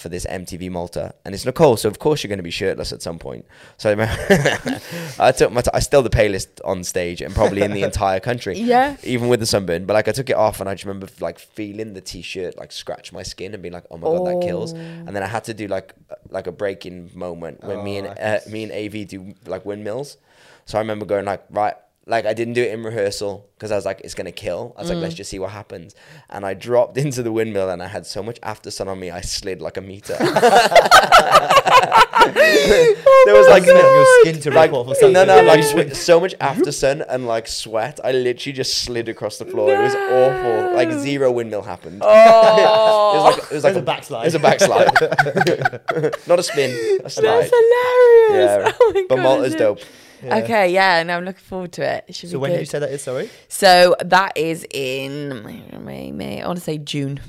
for this MTV Malta. And it's Nicole, so of course you're going to be shirtless at some point. So I I took my, t- I still the palest on stage and probably in the entire country Yeah. even with the sunburn. But like I took it off and I just remember like feeling the t-shirt like scratch my skin and being like, oh my god, that kills. And then I had to do like like a breaking moment when me Oh, and uh, me and AV do like windmills. So I remember going like right. Like I didn't do it in rehearsal because I was like, it's gonna kill. I was like, let's mm. just see what happens. And I dropped into the windmill and I had so much after sun on me, I slid like a meter. there oh was like Wasn't no, your skin to like rip off or something? no, no, like so much after sun and like sweat. I literally just slid across the floor. It was awful. Like zero windmill happened. Oh, It was like it was like It was a backslide. It was a backslide, not a spin, a slide. that's hilarious. Yeah, Oh my but God, Malta's is it? dope. Yeah. Okay, yeah, and I'm looking forward to it. It should So when good. did you say that is? Sorry. So that is in May, May. I want to say June.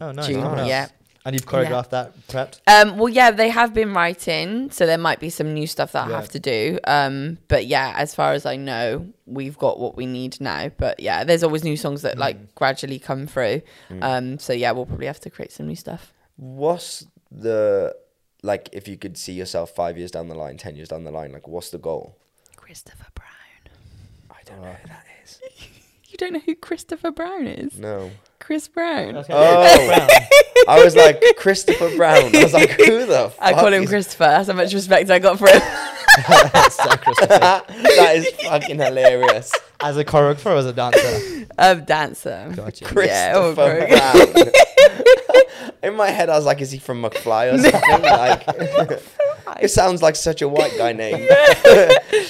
Oh, nice. June, Nice. yeah. And you've choreographed that, prepped. Um, well, yeah, they have been writing, so there might be some new stuff that I have to do. Um, but yeah, as far as I know, we've got what we need now. But yeah, there's always new songs that Mm. like gradually come through. Um, so yeah, we'll probably have to create some new stuff. What's the like? If you could see yourself five years down the line, ten years down the line, like what's the goal? Christopher Brown. I don't know who that is. You don't know who Christopher Brown is? No. Chris Brown. Okay. Oh. I was like Christopher Brown. I was like, who the? Fuck I call him is- Christopher. That's how much respect I got for him. So Christopher. that is fucking hilarious. As a choreographer or as a dancer? um, dancer. Gotcha. Yeah, oh, Christopher Greg. Brown. In my head, I was like, is he from McFly or something? like, it sounds like such a white guy name.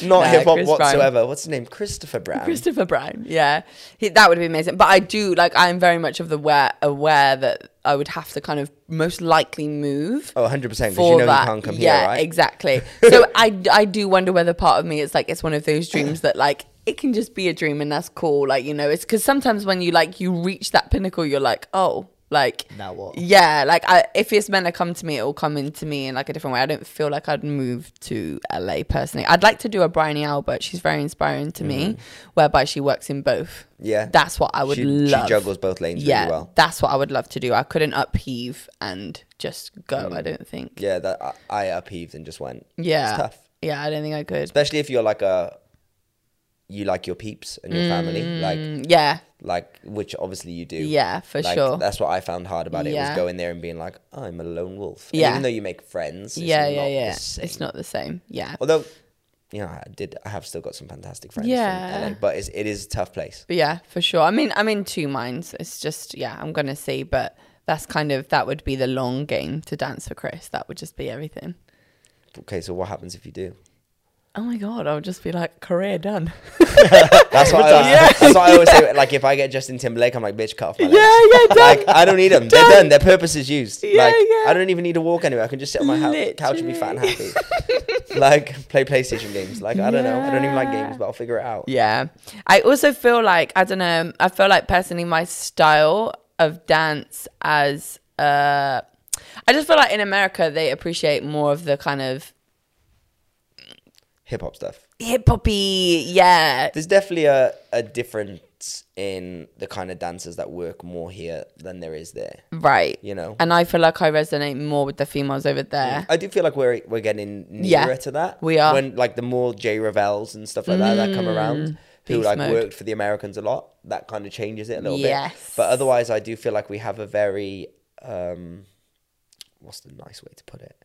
Not hip hop whatsoever. What's his name? Christopher Brown. Christopher Brown. Yeah, he, that would be amazing. But I do like. I'm very much of the aware, aware that I would have to kind of most likely move. oh, 100%. Because for you know that. you can't come yeah, here, right? exactly. So I, I do wonder whether part of me it's like it's one of those dreams that like it can just be a dream and that's cool. Like you know, it's because sometimes when you like you reach that pinnacle, you're like, oh, like Now what? yeah, like I, if it's meant to come to me, it will come into me in like a different way. I don't feel like I'd move to LA personally. I'd like to do a Bryony Albert. She's very inspiring to me, whereby she works in both. Yeah. That's what I would she, love. she juggles both lanes yeah, really well. that's what I would love to do. I couldn't upheave and just go. I don't think. Yeah, that I, I upheaved and just went. Yeah. It's tough. Yeah, I don't think I could. Especially if you're like a, you like your peeps and your family, like, Mm, yeah, like which obviously you do. yeah, for Like, sure. That's what I found hard about it Yeah. was going there and being like, I'm a lone wolf. And Yeah. Even though you make friends. It's Yeah, yeah, not yeah. It's not the same. Yeah. Although, you know, I did. I have still got some fantastic friends Yeah. from LA, but it's, it is a tough place. But yeah, for sure. I mean, I'm in two minds. It's just, yeah, I'm to see, but that's kind of, that would be the long game to dance for Chris. That would just be everything. Okay, so what happens if you do? Oh my God, I would just be like, career done. That's what, I always, that's what I always say. Like, if I get Justin Timberlake, I'm like, bitch, cut off my legs. Yeah, yeah, done. Like, I don't need them. They're done. Their purpose is used. Yeah, like, yeah. I don't even need to walk anywhere. I can just sit on my hou- couch and be fat and happy. like, play PlayStation games. Like, I don't know. I don't even like games, but I'll figure it out. Yeah. I also feel like, I don't know, I feel like personally my style of dance as, uh, I just feel like in America they appreciate more of the kind of Hip hop stuff. hip hoppy, yeah, There's definitely a, a difference in the kind of dancers that work more here than there is there. right. You know? And I feel like I resonate more with the females over there. I do feel like we're we're getting nearer Yeah, to that. we are. When like the more J Ravels and stuff like that that come around, who Mm, like mode. worked for the Americans a lot, that kind of changes it a little Yes. bit. But otherwise, I do feel like we have a very um, what's the nice way to put it?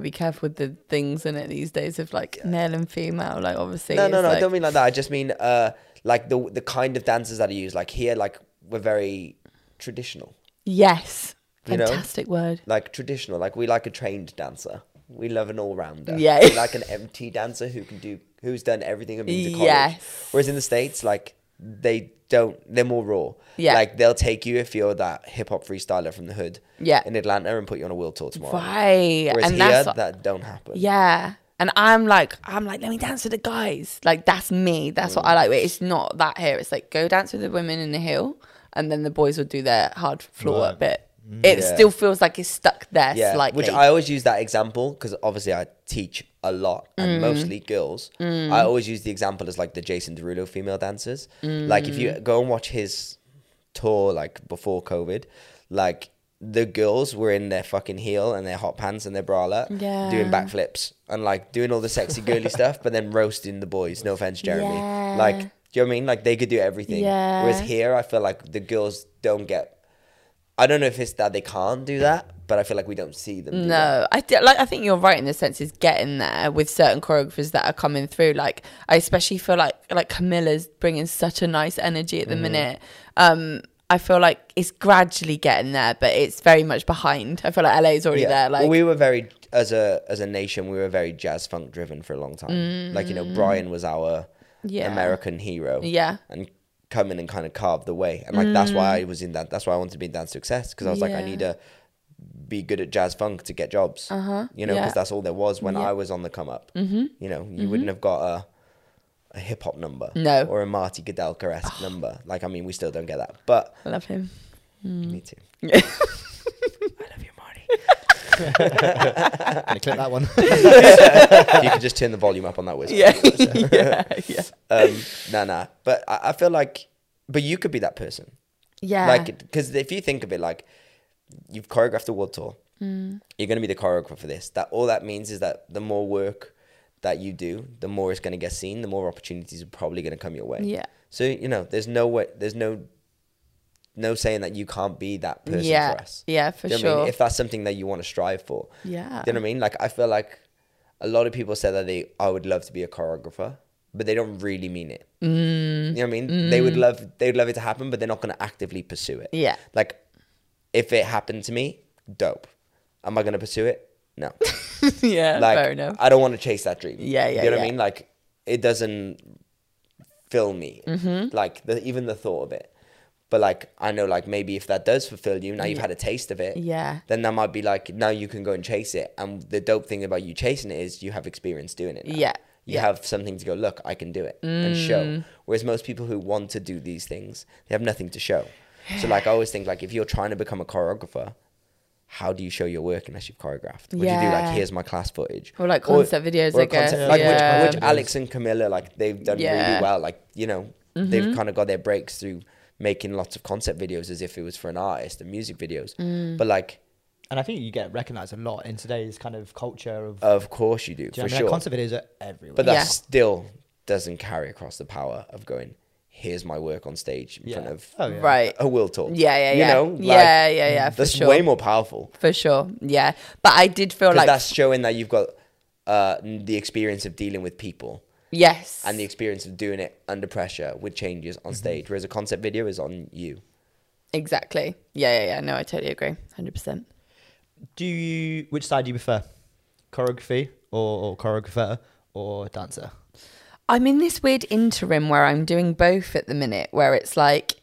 Be careful with the things in it these days of like male and female. Like obviously, No, no, no. I don't mean like that. I just mean uh, like the the kind of dances that are used. Like here, like we're very traditional. Yes, You know? fantastic word. like traditional. Like we like a trained dancer. We love an all rounder. Yeah. We like an MT dancer who can do who's done everything and been to college. Yes. Whereas in the States, like they don't they're more raw. Yeah. Like they'll take you if you're that hip hop freestyler from the hood Yeah. in Atlanta and put you on a world tour tomorrow. Right, Whereas and here that don't happen. yeah. And I'm like, I'm like, let me dance with the guys. Like that's me. That's what I like. It's not that here. It's like go dance with the women in the hill, and then the boys will do their hard floor Right. bit. It Yeah. still feels like it's stuck there Yeah, slightly. which I always use that example because obviously I teach a lot and mm. mostly girls. Mm. I always use the example as like the Jason Derulo female dancers. Mm. Like if you go and watch his tour like before COVID, like the girls were in their fucking heel and their hot pants and their bralette Yeah. doing backflips and like doing all the sexy girly stuff, but then roasting the boys. No offense, Jeremy. Yeah. Like, do you know what I mean? Like they could do everything. Yeah. Whereas here, I feel like the girls don't get. I don't know if it's that they can't do that, but I feel like we don't see them. Do that. No, I th- like. I think you're right in the sense is getting there with certain choreographers that are coming through. Like I especially feel like like Camilla's bringing such a nice energy at the minute. Um, I feel like it's gradually getting there, but it's very much behind. I feel like LA is already there. Like well, we were very as a as a nation, we were very jazz funk driven for a long time. Like you know, Brian was our Mm. Yeah. American hero. Yeah. and come in and kind of carve the way, and like that's why I was in that. That's why I wanted to be in dance success because I was like, I Mm. Need to be good at jazz funk to get jobs. Uh-huh. You know, because Yeah. that's all there was when Yeah. I was on the come up. Mm-hmm. You know, you wouldn't have got a a hip hop number, No. or a Marty Kudelka esque number. Like, I mean, we still don't get that, but I love him. me too. I love you, Marty. Gonna clip that one. you can just turn the volume up on that whistle. Yeah, yeah, yeah, Um, nah, nah. But I, I feel like, but you could be that person. yeah. Like, because if you think of it, like, you've choreographed a world tour. Mm. You're going to be the choreographer for this. That all that means is that the more work that you do, the more it's going to get seen. The more opportunities are probably going to come your way. Yeah. So you know, there's no way. There's no. No saying that you can't be that person yeah, for us. yeah, for you know what I sure. mean? If that's something that you want to strive for. yeah, Do you know what I mean? Like I feel like a lot of people say that they I would love to be a choreographer, but they don't really mean it. Mm. You know what I mean? They would love they would love it to happen, but they're not going to actively pursue it. Yeah. Like if it happened to me, dope. Am I going to pursue it? No. yeah. Like fair enough. I don't want to chase that dream. Yeah, yeah, You know what yeah. I mean? Like it doesn't fill me. Mm-hmm. Like the, even the thought of it. But like I know, like maybe if that does fulfill you, now you've had a taste of it Yeah. then that might be like now you can go and chase it. And the dope thing about you chasing it is you have experience doing it. now. Yeah, You yeah. Mm. have something to go, look, I can do it and show. Whereas most people who want to do these things, they have nothing to show. So like I always think like if you're trying to become a choreographer, how do you show your work unless you've choreographed? What yeah. do you do like here's my class footage? Or, like, concept videos, or I guess. concept- like Yeah. which, which Alex and Camilla like they've done Yeah. Mm-hmm. really well. Like, you know, they've kind of got their breaks through making lots of concept videos as if it was for an artist and music videos. Mm. But like and I think you get recognized a lot in today's kind of culture of. Of course you do, do you for sure. Concept videos are everywhere. But that Yeah. still doesn't carry across the power of going, here's my work on stage in Yeah. front of Oh, yeah. Right. a will talk. Yeah, yeah, yeah. You yeah. know? Like, Yeah, yeah, yeah, for That's sure. way more powerful. For sure. Yeah. But I did feel like that's showing that you've got uh, the experience of dealing with people yes. and the experience of doing it under pressure with changes Mm-hmm. on stage. Whereas a concept video is on you. exactly. Yeah, yeah, yeah. No, I totally agree. 100%. do you? Which side do you prefer? Choreography or, or choreographer or dancer? I'm in this weird interim where I'm doing both at the minute, where it's like,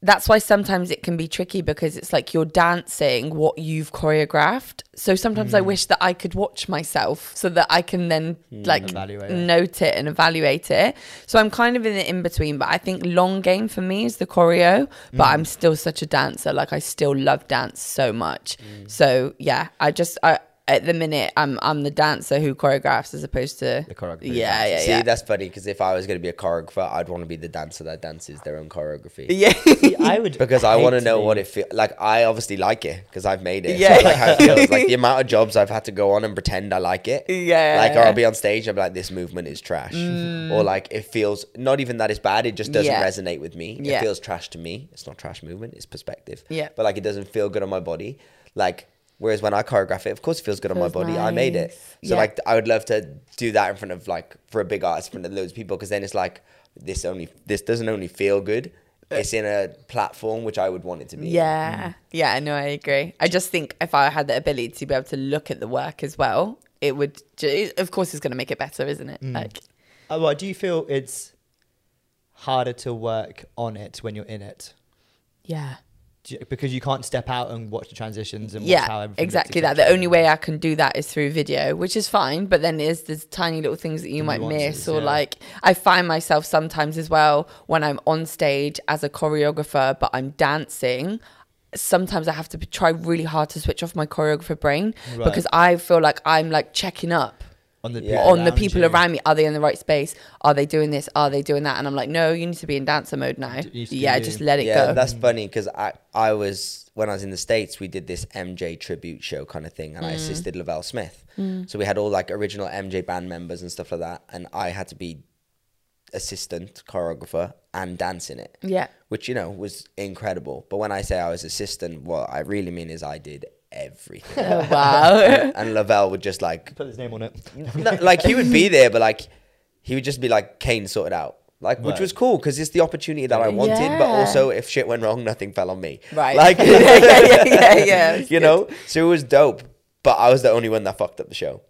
that's why sometimes it can be tricky because it's like you're dancing what you've choreographed. So sometimes I mm. wish that I could watch myself so that I can then mm, like Evaluate note it and evaluate it. So I'm kind of in the in between, but I think long game for me is the choreo, but I'm mm. still such a dancer. Like I still love dance so much. So yeah, I just, I, at the minute, I'm I'm the dancer who choreographs as opposed to The choreographer. Yeah, yeah, See, yeah. that's funny because if I was going to be a choreographer, I'd want to be the dancer that dances their own choreography. yeah. See, I would because I want to know be- what it feels like. I obviously like it because I've made it. Yeah. So like how it feels. Like the amount of jobs I've had to go on and pretend I like it. Yeah. Like, or I'll be on stage. I'm like, this movement is trash, or like it feels not even that it's bad. It just doesn't Mm. Yeah. resonate with me. Yeah. It feels trash to me. It's not trash movement. It's perspective. Yeah. But like, it doesn't feel good on my body. Like. Whereas when I choreograph it, of course it feels good on my Feels body. I made it. So Yeah. like I would love to do that in front of like for a big artist, in front of loads of people, because then it's like this only this doesn't only feel good. It's in a platform which I would want it to be. in. Yeah, yeah, I know, I agree. I just think if I had the ability to be able to look at the work as well, it would, ju- of course, it's going to make it better, isn't it? Like, Uh, well, do you feel it's harder to work on it when you're in it? yeah, Do you- because you can't step out and watch the transitions and watch how yeah, exactly that. The only way I can do that is through video, which is fine. But then there's there's tiny little things that you The might miss, or yeah. like I find myself sometimes as well when I'm on stage as a choreographer, but I'm dancing. Sometimes I have to try really hard to switch off my choreographer brain Right. because I feel like I'm like checking up on the Yeah. people on the around people you. around me. Are they in the right space? Are they doing this? Are they doing that? And I'm like, no, you need to be in dancer mode now. D- used to Yeah, be. just let it yeah, go. that's funny because I I was when I was in the states, we did this MJ tribute show kind of thing, and Mm. I assisted Lavelle Smith. So we had all like original MJ band members and stuff like that, and I had to be assistant choreographer and dance in it. yeah. which you know was incredible. But when I say I was assistant, what I really mean is I did everything. Wow. and Lavelle would just like, Put his name on it. no, like he would be there, but like he would just be like, Kane, sorted out. Like, which Right. was cool because it's the opportunity that I wanted, but also if shit went wrong, nothing fell on me. right. Like, yeah, yeah, yeah, yeah, yeah. You good. know, so it was dope. But I was the only one that fucked up the show.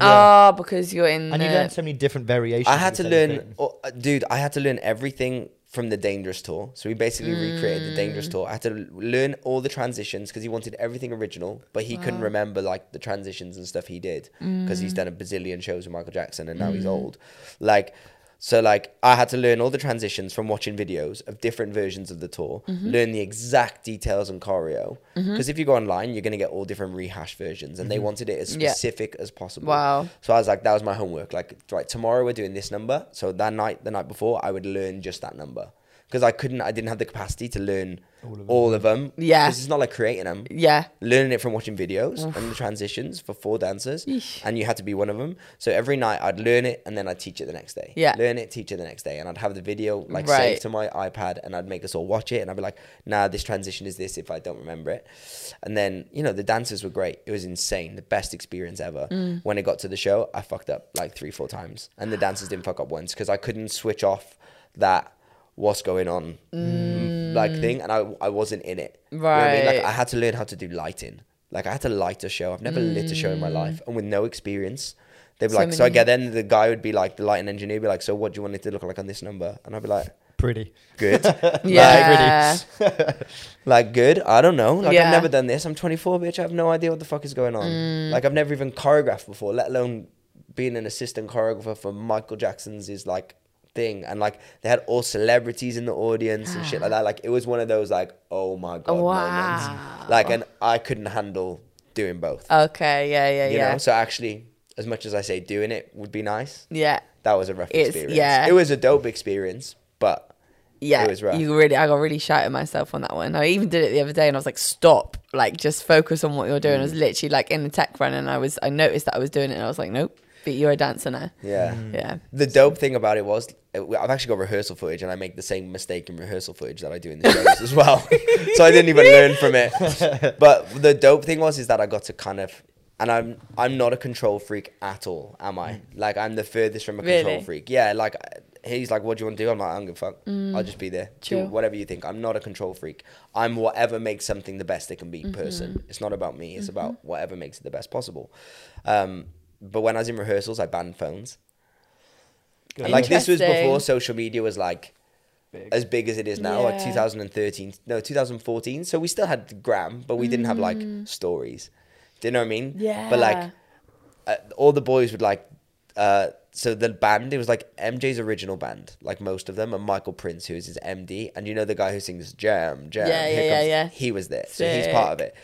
Oh, because you're in. And you the- learn so many different variations. I had to learn, oh, dude. I had to learn everything from the Dangerous tour. So we basically recreated the Mm. Dangerous tour. I had to learn all the transitions because he wanted everything original, but he couldn't remember like the transitions and stuff he did because Mm. he's done a bazillion shows with Michael Jackson and now he's old. Like, so like I had to learn all the transitions from watching videos of different versions of the tour, Mm-hmm. learn the exact details on choreo. Because if you go online, you're gonna get all different rehash versions, and they wanted it as Yeah. specific as possible. Wow. So I was like, that was my homework. Like, right, tomorrow we're doing this number. So that night, the night before, I would learn just that number because I couldn't, I didn't have the capacity to learn all of them. Yeah. This is not like creating them. Yeah. Learning it from watching videos and the transitions for four dancers, Yeesh. and you had to be one of them. So every night I'd learn it and then I'd teach it the next day. Yeah. learn it, teach it the next day, and I'd have the video like Right. saved to my iPad, and I'd make us all watch it, and I'd be like, "Nah, this transition is this." If I don't remember it, and then you know the dancers were great. It was insane, the best experience ever. Mm. When it got to the show, I fucked up like three, four times, and the dancers didn't fuck up once because I couldn't switch off that what's going on like thing, and I I wasn't in it. You know what I mean? Like Mm. Right. I had to learn how to do lighting. Like I had to light a show. I've never lit a show in my life, and with no experience. They'd be Mm. So like, so I get then the guy would be like, the lighting engineer would be like, so what do you want it to look like on this number? And I'd be like, Pretty. good, Yeah. like good. I don't know. Like Yeah. I've never done this. I'm 24, bitch. I have no idea what the fuck is going on. Mm. Like I've never even choreographed before, let alone being an assistant choreographer for Michael Jackson's is like thing. And like they had all celebrities in the audience and shit like that. Like it was one of those like, oh my god Wow. moments. Like and I couldn't handle doing both. Okay. Yeah. Yeah. you yeah. know. So actually, as much as I say doing it would be nice, yeah. that was a rough It's- experience. yeah. It was a dope experience, but Yeah, It was rough. you really, I got really shy at myself on that one. I even did it the other day, and I was like, "Stop! Like, just focus on what you're doing." I Mm. was literally like in the tech run, and I was, I noticed that I was doing it, and I was like, "Nope, but you're a dancer now." yeah. Yeah, The dope thing about it was I've actually got rehearsal footage, and I make the same mistake in rehearsal footage that I do in the shows as well. so I didn't even learn from it. But the dope thing was is that I got to kind of, and I'm I'm not a control freak at all, am I? Like I'm the furthest from a control Really? freak. Yeah, like he's like, "What do you want to do?" I'm like, "I don't give a fuck. I'll just be there. Do whatever you think." I'm not a control freak. I'm whatever makes something the best it can Mm-hmm. be. Person. It's not about me. It's about whatever makes it the best possible. Um, but when I was in rehearsals, I banned phones. And like this was before social media was like Big. as big as it is now, like 2013, no, 2014. So we still had Gram, but we didn't have like Mm. stories. Do you know what I mean? yeah. But like uh, all the boys would like, uh, so the band, it was like MJ's original band, like most of them, and Michael Prince, who is his MD. And you know the guy who sings Jam, Jam. Yeah, yeah, yeah, yeah. He was there. So he's part of it.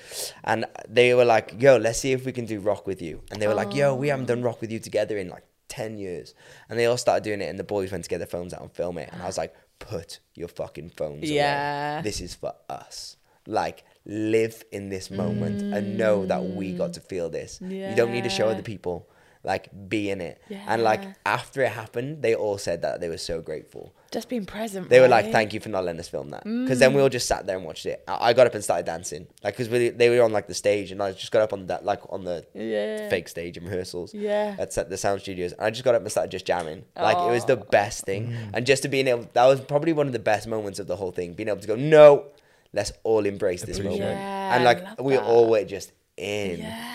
And they were like, yo, let's see if we can do rock with you. And they were like, yo, we haven't done rock with you together in like 10 years. And they all started doing it, and the boys went to get their phones out and film it. And I was like, put your fucking phones Yeah. away. This is for us. Like, live in this moment and know that we got to feel this. You don't need to show other people. Like, be in it. And like, after it happened, they all said that they were so grateful. just being present. They were like, "Thank you for not letting us film that." Because then we all just sat there and watched it. I I got up and started dancing, like because they were on like the stage, and I just got up on that, like on the Yeah. fake stage in rehearsals. Yeah. At set- the sound studios, and I just got up and started just jamming. Like it was the best thing, and just to being able, that was probably one of the best moments of the whole thing. Being able to go, no, let's all embrace this moment, it. and like we that. all were just in. Yeah, that's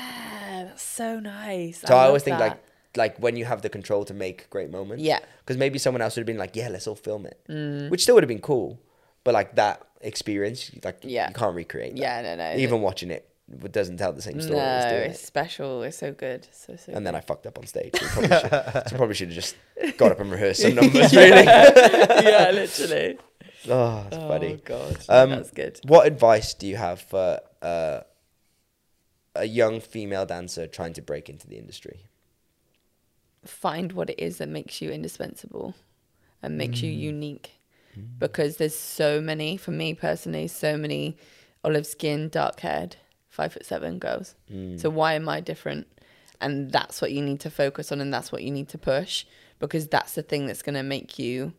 so nice. So I, love always think that. like like when you have the control to make great moments. Yeah. Because maybe someone else would have been like, yeah, let's all film it, which still would have been cool. but like that experience, like Yeah. you can't recreate. That. Yeah, no, no. Even watching it, doesn't tell the same story. no, it's it. special. It's so good. So so. And then I fucked up on stage. So probably, should, so probably should have just got up and rehearsed some numbers. Really. yeah, literally. oh, that's Oh funny. god, Um, that's good. What advice do you have for uh, a young female dancer trying to break into the industry? Find what it is that makes you indispensable and makes you Mm. unique. Because there's so many, for me personally, so many olive skin, dark haired, five foot seven girls. Mm. So why am I different? And that's what you need to focus on and that's what you need to push because that's the thing that's going to make you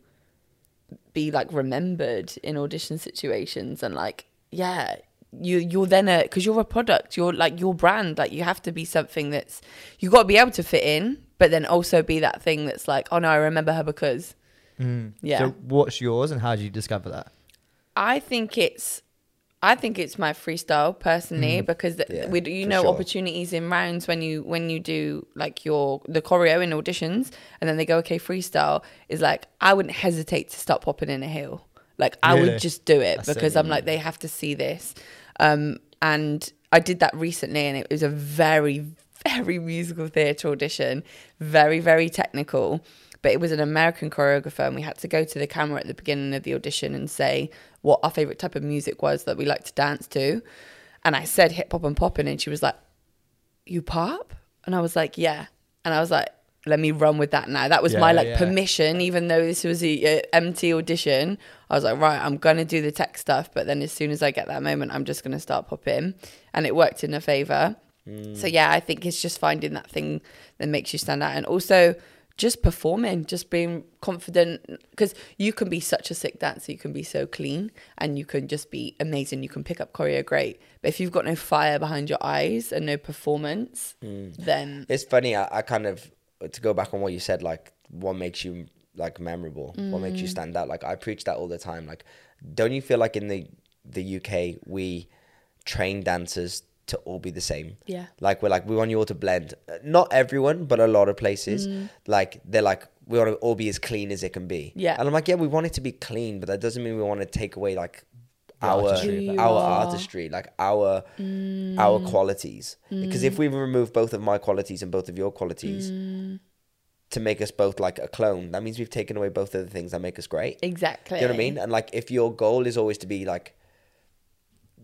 be like remembered in audition situations and like yeah you you're then a because you're a product you're like your brand like you have to be something that's you got to be able to fit in but then also be that thing that's like oh no i remember her because Mm. Yeah. So what's yours and how did you discover that? i think it's i think it's my freestyle personally because th- Yeah, we you know sure. opportunities in rounds when you when you do like your the choreo in auditions and then they go okay freestyle is like i wouldn't hesitate to start popping in a heel like i Really? would just do it That's because i'm like they have to see this um and i did that recently and it was a very very musical theatre audition very very technical but it was an American choreographer, and we had to go to the camera at the beginning of the audition and say what our favorite type of music was that we like to dance to. And I said hip hop and popping, and she was like, "You pop?" And I was like, "Yeah." And I was like, "Let me run with that now." That was Yeah, my like yeah. permission, even though this was a, a MT audition. I was like, "Right, I'm gonna do the tech stuff," but then as soon as I get that moment, I'm just gonna start popping, and it worked in her favor. Mm. So yeah, I think it's just finding that thing that makes you stand out, and also just performing, just being confident. Because you can be such a sick dancer, you can be so clean, and you can just be amazing. You can pick up choreo great, but if you've got no fire behind your eyes and no performance, mm. then It's funny. I, I kind of to go back on what you said. Like, what makes you like memorable? What makes you Mm. stand out? Like, I preach that all the time. Like, don't you feel like in the the UK we train dancers to all be the same? Yeah. Like we're like we want you all to blend. Uh, Not everyone, but a lot of places. Mm. Like they're like we want to all be as clean as it can be. Yeah. And I'm like, yeah, we want it to be clean, but that doesn't mean we want to take away like our artistry our artistry, like our Mm. our qualities. Because if we remove both of my qualities and both of your qualities Mm. to make us both like a clone, that means we've taken away both of the things that make us great. exactly. Do you know what I mean? And like, if your goal is always to be like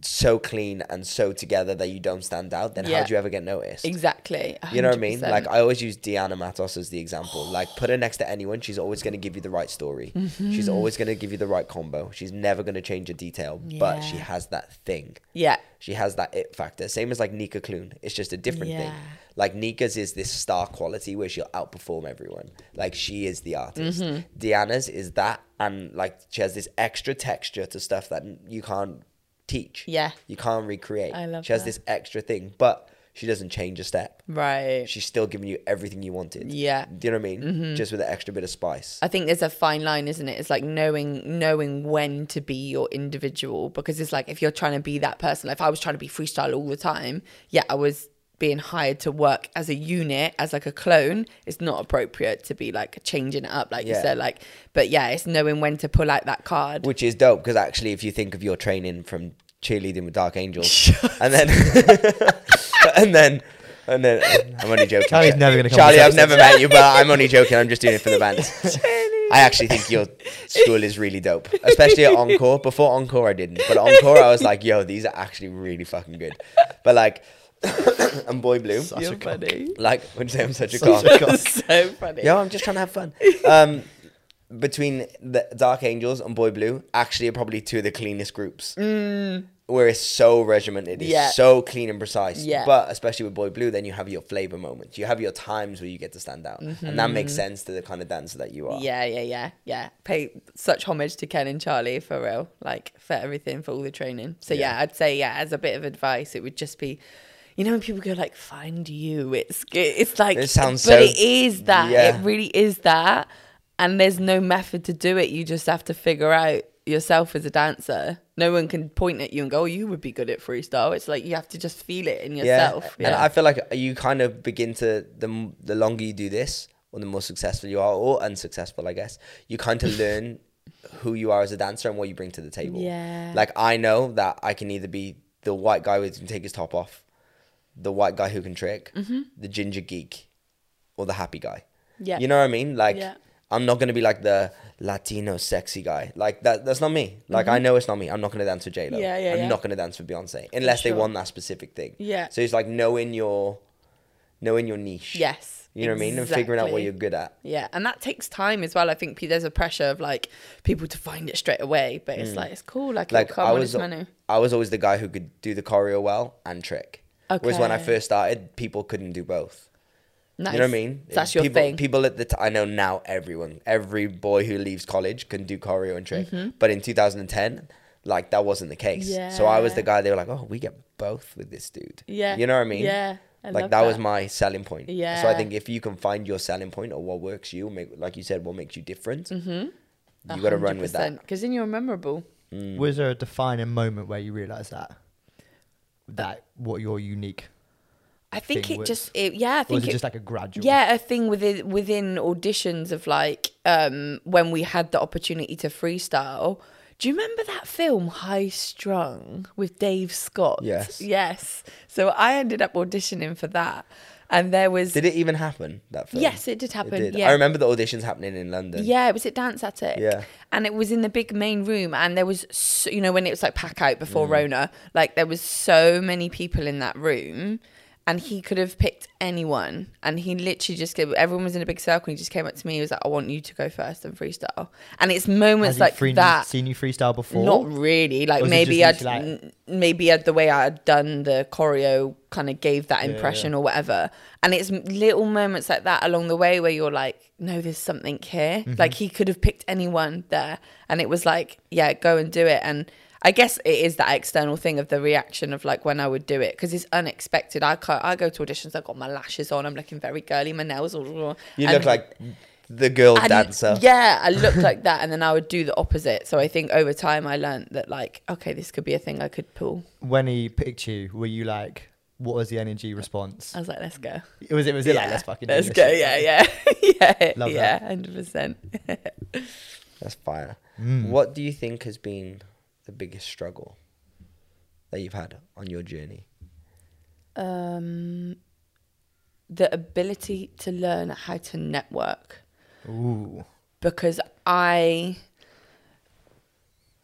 so clean and so together that you don't stand out, then Yeah. how do you ever get noticed? Exactly. You know what I mean? Like I always use Deanna Matos as the example. Like put her next to anyone, she's always going to give you the right story. Mm-hmm. She's always going to give you the right combo. She's never going to change a detail, but she has that thing. yeah, She has that it factor. Same as like Nika Kljun. It's just a different thing. Yeah. Like Nika's is this star quality where she'll outperform everyone. Like she is the artist. Mm-hmm. Deanna's is that, and like she has this extra texture to stuff that you can't teach. Yeah. You can't recreate. I love She has that. this extra thing, but she doesn't change a step. right. She's still giving you everything you wanted. Yeah. Do you know what I mean? Mm-hmm. Just with an extra bit of spice. I think there's a fine line, isn't it? It's like knowing knowing when to be your individual because it's like if you're trying to be that person. Like if I was trying to be freestyle all the time, yeah, I was being hired to work as a unit as like a clone. It's not appropriate to be like changing it up, like you said. Like, but yeah, it's knowing when to pull out that card. which is dope because actually, if you think of your training from cheerleading with Dark Angels, and then and then and then I'm only joking. Charlie's never gonna come Charlie, I've never met you, but I'm only joking. I'm just doing it for the band. I actually think your school is really dope, especially at Encore. Before Encore, I didn't, but at Encore, I was like, "Yo, these are actually really fucking good." But like, and Boy Blue, Such You're a cock. funny. like, would you say I'm such a Such cock? a cock. so funny. Yo, I'm just trying to have fun. Um, between the Dark Angels and Boy Blue, actually, are probably two of the cleanest groups. Where it's so regimented, it's Mm. Yeah. so clean and precise. Yeah. But especially with Boy Blue, then you have your flavor moments. You have your times where you get to stand out, and that makes sense to the kind of dancer that you are. Mm-hmm. Yeah, yeah, yeah, yeah. Pay such homage to Ken and Charlie for real, like for everything, for all the training. So yeah, Yeah. I'd say yeah, as a bit of advice, it would just be, you know, when people go like, "Find you," it's it's like, It sounds but so- it is that. yeah. It really is that, and there's no method to do it. You just have to figure out yourself as a dancer. No one can point at you and go, "Oh, you would be good at freestyle." It's like you have to just feel it in yourself. And I feel like you kind of begin to the the longer you do this, or the more successful you are, or unsuccessful, I guess. You kind of learn who you are as a dancer and what you bring to the table. Yeah. Like I know that I can either be the white guy who can take his top off, the white guy who can trick, Mm-hmm. the ginger geek, or the happy guy. Yeah. You know what I mean? Like Yeah. I'm not gonna be like the Latino sexy guy. Like that that's not me. Like I know it's not me. I'm not gonna dance for J Lo. Mm-hmm. Yeah, yeah, I'm yeah. not gonna dance for Beyonce. Unless they sure. want that specific thing. Yeah. So it's like knowing your knowing your niche. Yes. You know what I mean? And figuring out what you're good at. Yeah, and that takes time as well. I think there's a pressure of like people to find it straight away, but it's like it's cool. Like, Mm. Like I was. I was always the guy who could do the choreo well and trick. Whereas when I first started, people couldn't do both. Nice. You know what I mean? That's your people, thing. People at the time, I know now everyone, every boy who leaves college can do choreo and trick. Mm-hmm. But in 2010, like that wasn't the case. So I was the guy. They were like, "Oh, we get both with this dude." Yeah. You know what I mean? Yeah. I like love that, was my selling point. Yeah. So I think if you can find your selling point or what works you, make like you said, what makes you different, mm-hmm. you got to run with that. because then you're memorable. Mm. Was there a defining moment where you realised that? That what your unique I think it was? just it, yeah. I think it it, just like a gradual? yeah a thing within within auditions of like um when we had the opportunity to freestyle. Do you remember that film High Strung with Dave Scott? Yes. Yes. So I ended up auditioning for that, and there was Did it even happen? That film? yes, it did happen. did. Yeah. I remember the auditions happening in London. Yeah, it was at Dance Attic. Yeah. And it was in the big main room. And there was, so, you know, when it was like pack out Mm. before Rona, like there was so many people in that room. And he could have picked anyone. And he literally just gave, everyone was in a big circle. And he just came up to me. He was like, I want you to go first and freestyle. And it's moments like free- that. seen you freestyle before? Not really. Like Or was it maybe I'd n- maybe I'd, the way I'd done the choreo kind of gave that impression or whatever. And it's little moments like that along the way where you're like, no, there's something here. Mm-hmm. Like he could have picked anyone there, and it was like, yeah, go and do it. And I guess it is that external thing of the reaction of like when I would do it because it's unexpected. I ca- I go to auditions, I've got my lashes on, I'm looking very girly, my nails all. You and- look like the girl and- dancer. Yeah, I looked like that, and then I would do the opposite. So I think over time I learned that like, okay, this could be a thing I could pull. When he picked you, were you like, what was the energy response? I was like, let's go. It was it was it like let's fucking let's go. shit? Yeah, yeah, yeah, Love yeah, hundred percent. That's fire. Mm. What do you think has been the biggest struggle that you've had on your journey? Um, the ability to learn how to network. Ooh. because I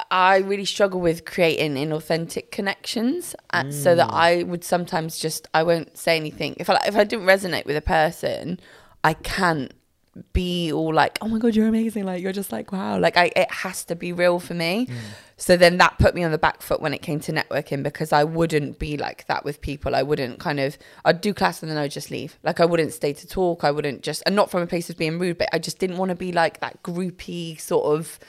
I really struggle with creating inauthentic connections, uh, so that I would sometimes just I won't say anything if I if I didn't resonate with a person, I can't be all like, oh my god, you're amazing, like you're just like wow, like I it has to be real for me. So then that put me on the back foot when it came to networking because I wouldn't be like that with people. I wouldn't kind of I'd do class and then I'd just leave. Like I wouldn't stay to talk. I wouldn't just and not from a place of being rude, but I just didn't want to be like that groupy sort of.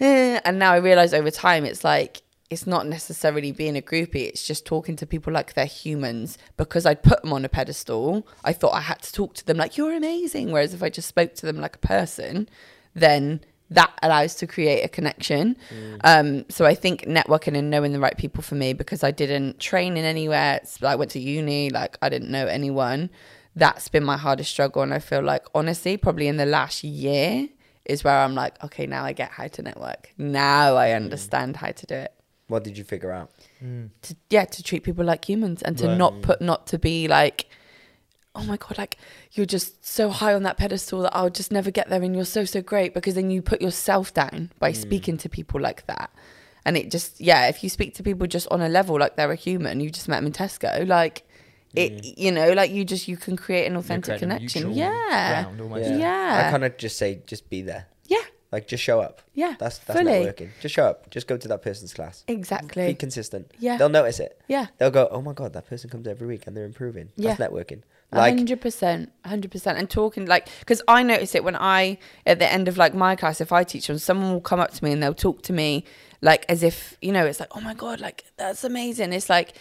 Eh. And now I realize over time it's like it's not necessarily being a groupie. It's just talking to people like they're humans because I'd put them on a pedestal. I thought I had to talk to them like you're amazing. Whereas if I just spoke to them like a person, then that allows to create a connection. Um, so I think networking and knowing the right people for me because I didn't train in anywhere. I went to uni, like I didn't know anyone. That's been my hardest struggle, and I feel like honestly, probably in the last year is where I'm like, okay, now I get how to network. Now I understand how to do it. What did you figure out? Mm. To, yeah, to treat people like humans and to Right. not put, not to be like, oh my god, like you're just so high on that pedestal that I'll just never get there, and you're so so great because then you put yourself down by mm. speaking to people like that. And it just, yeah, if you speak to people just on a level like they're a human, you just met them in Tesco, like it, you know, like you just you can create an authentic create connection. mutual Yeah, ground almost. Yeah. I kind of just say, just be there. yeah, Like, just show up. Yeah, That's that's fully. networking. Just show up. Just go to that person's class. exactly. Be consistent. Yeah. They'll notice it. Yeah. They'll go, oh my god, that person comes every week and they're improving. Yeah. That's networking. Like, hundred percent, hundred percent, and talking like because I notice it when I at the end of like my class, if I teach them, someone will come up to me and they'll talk to me like as if you know it's like oh my god, like that's amazing. It's like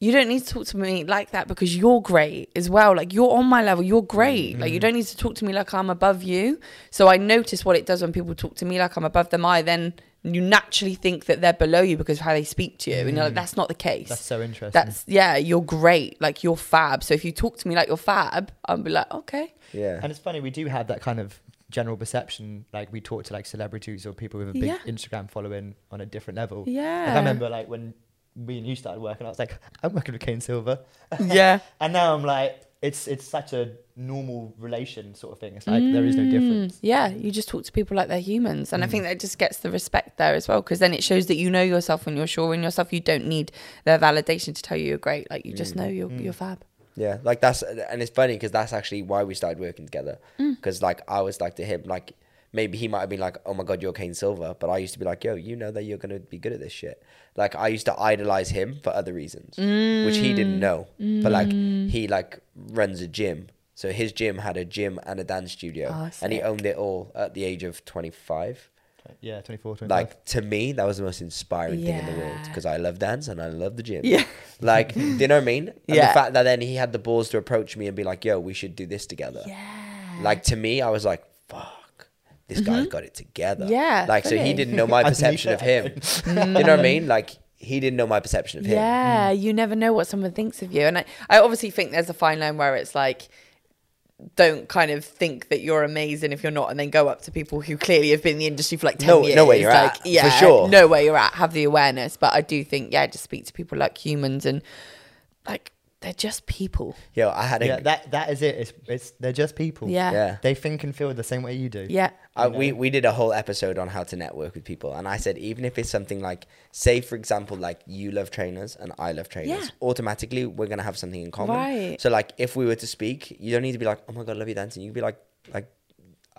you don't need to talk to me like that because you're great as well. Like you're on my level, you're great. Like you mm-hmm. don't need to talk to me like I'm above you. So I notice what it does when people talk to me like I'm above them. I then you naturally think that they're below you because of how they speak to you, and you're like mm. that's not the case. That's so interesting. That's yeah, you're great. Like you're fab. So if you talk to me like you're fab, I'll be like, okay. yeah. And it's funny, we do have that kind of general perception. Like we talk to like celebrities or people with a big Yeah. Instagram following on a different level. Yeah. Like, I remember like when me and you started working, I was like, I'm working with Kane Silver, yeah. and now I'm like, it's it's such a normal relation sort of thing. It's like there is no difference. Mm, Yeah, you just talk to people like they're humans. And I think that just gets the respect there as well, because then it shows that you know yourself when you're sure in yourself. You don't need their validation to tell you you're great. Like, you just know you're, you're fab. Yeah, like that's and it's funny because that's actually why we started working together. Mm. Because like I was like to him, like maybe he might have been like, "Oh my god, you're Kane Silver," but I used to be like, "Yo, you know that you're gonna be good at this shit." Like I used to idolize him for other reasons, which he didn't know. But like Mm. he like runs a gym, so his gym had a gym and a dance studio, Oh, and he owned it all at the age of twenty five. Yeah, 24, 25. Like to me, that was the most inspiring thing in the world because I love dance and I love the gym. Yeah. Like, do you know what I mean? And Yeah. the fact that then he had the balls to approach me and be like, "Yo, we should do this together." Yeah. Like to me, I was like, "Fuck, this guy's got it together." Mm-hmm. Yeah, Like so, he didn't know my perception of him. You know what I mean? Like he didn't know my perception of him. Yeah, you never know what someone thinks of you. And I, I obviously think there's a fine line where it's like, don't kind of think that you're amazing if you're not, and then go up to people who clearly have been in the industry for like 10 Know- years. know where you're like, at, for sure. Know where you're at, have the awareness. But I do think, yeah, just speak to people like humans and like they're just people. Yeah, I had a yeah, that that is it. It's, it's they're just people. Yeah. yeah. They think and feel the same way you do. Yeah. I, we we did a whole episode on how to network with people, and I said even if it's something like, say for example, like you love trainers and I love trainers, Yeah. automatically we're gonna have something in common. Right. So like if we were to speak, you don't need to be like, oh my god, I love you dancing. You can be like, like.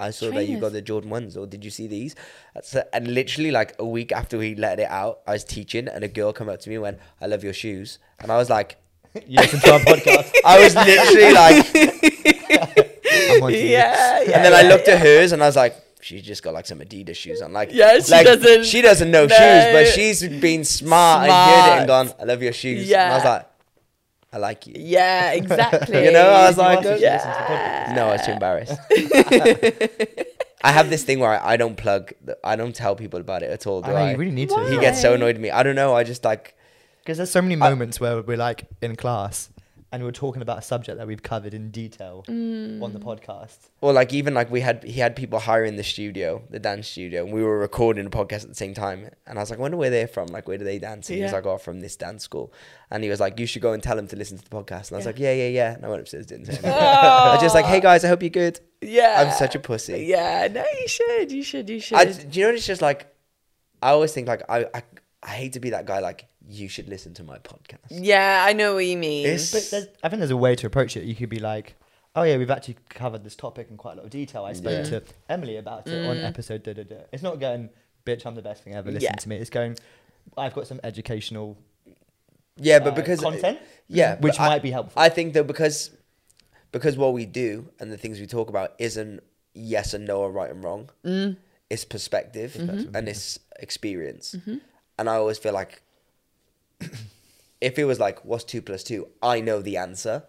I saw that you got the Jordan ones, or did you see these? So, and literally, like a week after we let it out, I was teaching, and a girl came up to me and went, "I love your shoes," and I was like, You listen to our podcast. I was literally like, I'm on to you. Yeah. and then I looked at hers, and I was like, she's just got like some Adidas shoes on. Like, Yeah, she like, doesn't- She doesn't know No. shoes, but she's been smart, and good and gone. I love your shoes. And I was like, I like you. Yeah, exactly. You know, I was You like, asked yeah. listen to the podcast. No, I was too embarrassed. I have this thing where I, I don't plug, the, I don't tell people about it at all. Do I know, I? you really need Why? to. he gets so annoyed at me. I don't know. I just like, Because there's so many moments where we're like in class and we're talking about a subject that we've covered in detail Mm. on the podcast. or like even like we had he had people hiring the studio, the dance studio, and we were recording a podcast at the same time. And I was like, I wonder where they're from. Like, where do they dance? And he was like, Oh, from this dance school. And he was like, You should go and tell them to listen to the podcast. And I was like, Yeah, yeah, yeah. And I went upstairs, didn't say anything. I was just like, Hey guys, I hope you're good. Yeah. I'm such a pussy. Yeah, no, you should. You should. You should. I, do you know what it's just like? I always think like I, I I hate to be that guy. Like you should listen to my podcast. yeah, I know what you mean. It's- But there's, I think there's a way to approach it. You could be like, oh yeah, we've actually covered this topic in quite a lot of detail. I spoke Yeah. to Emily about it on episode da da da. It's not going, bitch, I'm the best thing ever. Listen Yeah. to me. It's going, I've got some educational Yeah, but uh, because content, yeah, which but I- might be helpful. I think though because because what we do and the things we talk about isn't yes and no or right and wrong. Mm. It's perspective Mm-hmm. and it's experience. And I always feel like if it was like what's two plus two, I know the answer.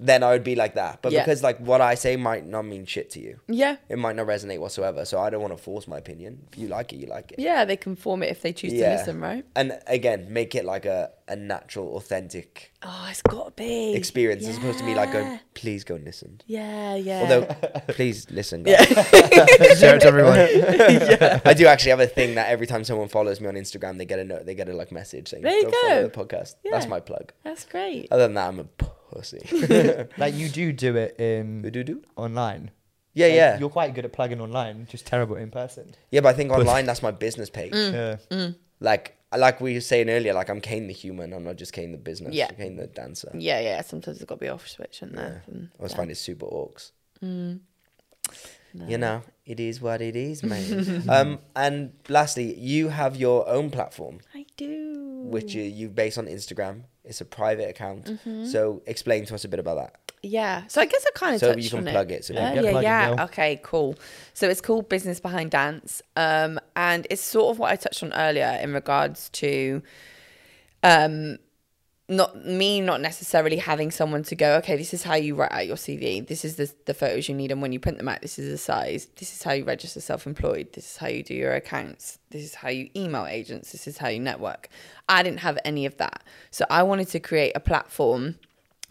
Then I would be like that. But Yeah. because like what I say might not mean shit to you. yeah. It might not resonate whatsoever. So I don't want to force my opinion. If you like it, you like it. Yeah, they can form it if they choose to listen, right? And again, make it like a, a natural, authentic Oh, it's got to be experience as opposed to me like going, please go and listen. Yeah, yeah. Although, please listen, guys. Share it to everyone. I do actually have a thing that every time someone follows me on Instagram, they get a note, they get a like message saying, There you follow go. the podcast." That's my plug. that's great. Other than that, I'm a pussy. like you do do it We in do do. online. Yeah, Like, yeah, You're quite good at plugging online, just terrible in person. yeah. But I think online that's my business page. Mm. Yeah. Like, like we were saying earlier, like I'm Kane the human. I'm not just Kane the business. Yeah. Kane the dancer. Yeah, yeah. Sometimes it's got to be off switch, and Yeah. that. and- I always yeah. find it super orcs. No. You know, it is what it is, man. um, and lastly, you have your own platform. I do. which you, you base on Instagram. It's a private account. Mm-hmm. So explain to us a bit about that. Yeah. So I guess I kind of So touched you can on plug it. it, so Yeah, yeah, get yeah, plugging, yeah. Okay, cool. So it's called Business Behind Dance, um, and it's sort of what I touched on earlier in regards to, um, not me not necessarily having someone to go. Okay, this is how you write out your CV. This is the the photos you need, and when you print them out, this is the size. This is how you register self-employed. This is how you do your accounts. This is how you email agents. This is how you network. I didn't have any of that, so I wanted to create a platform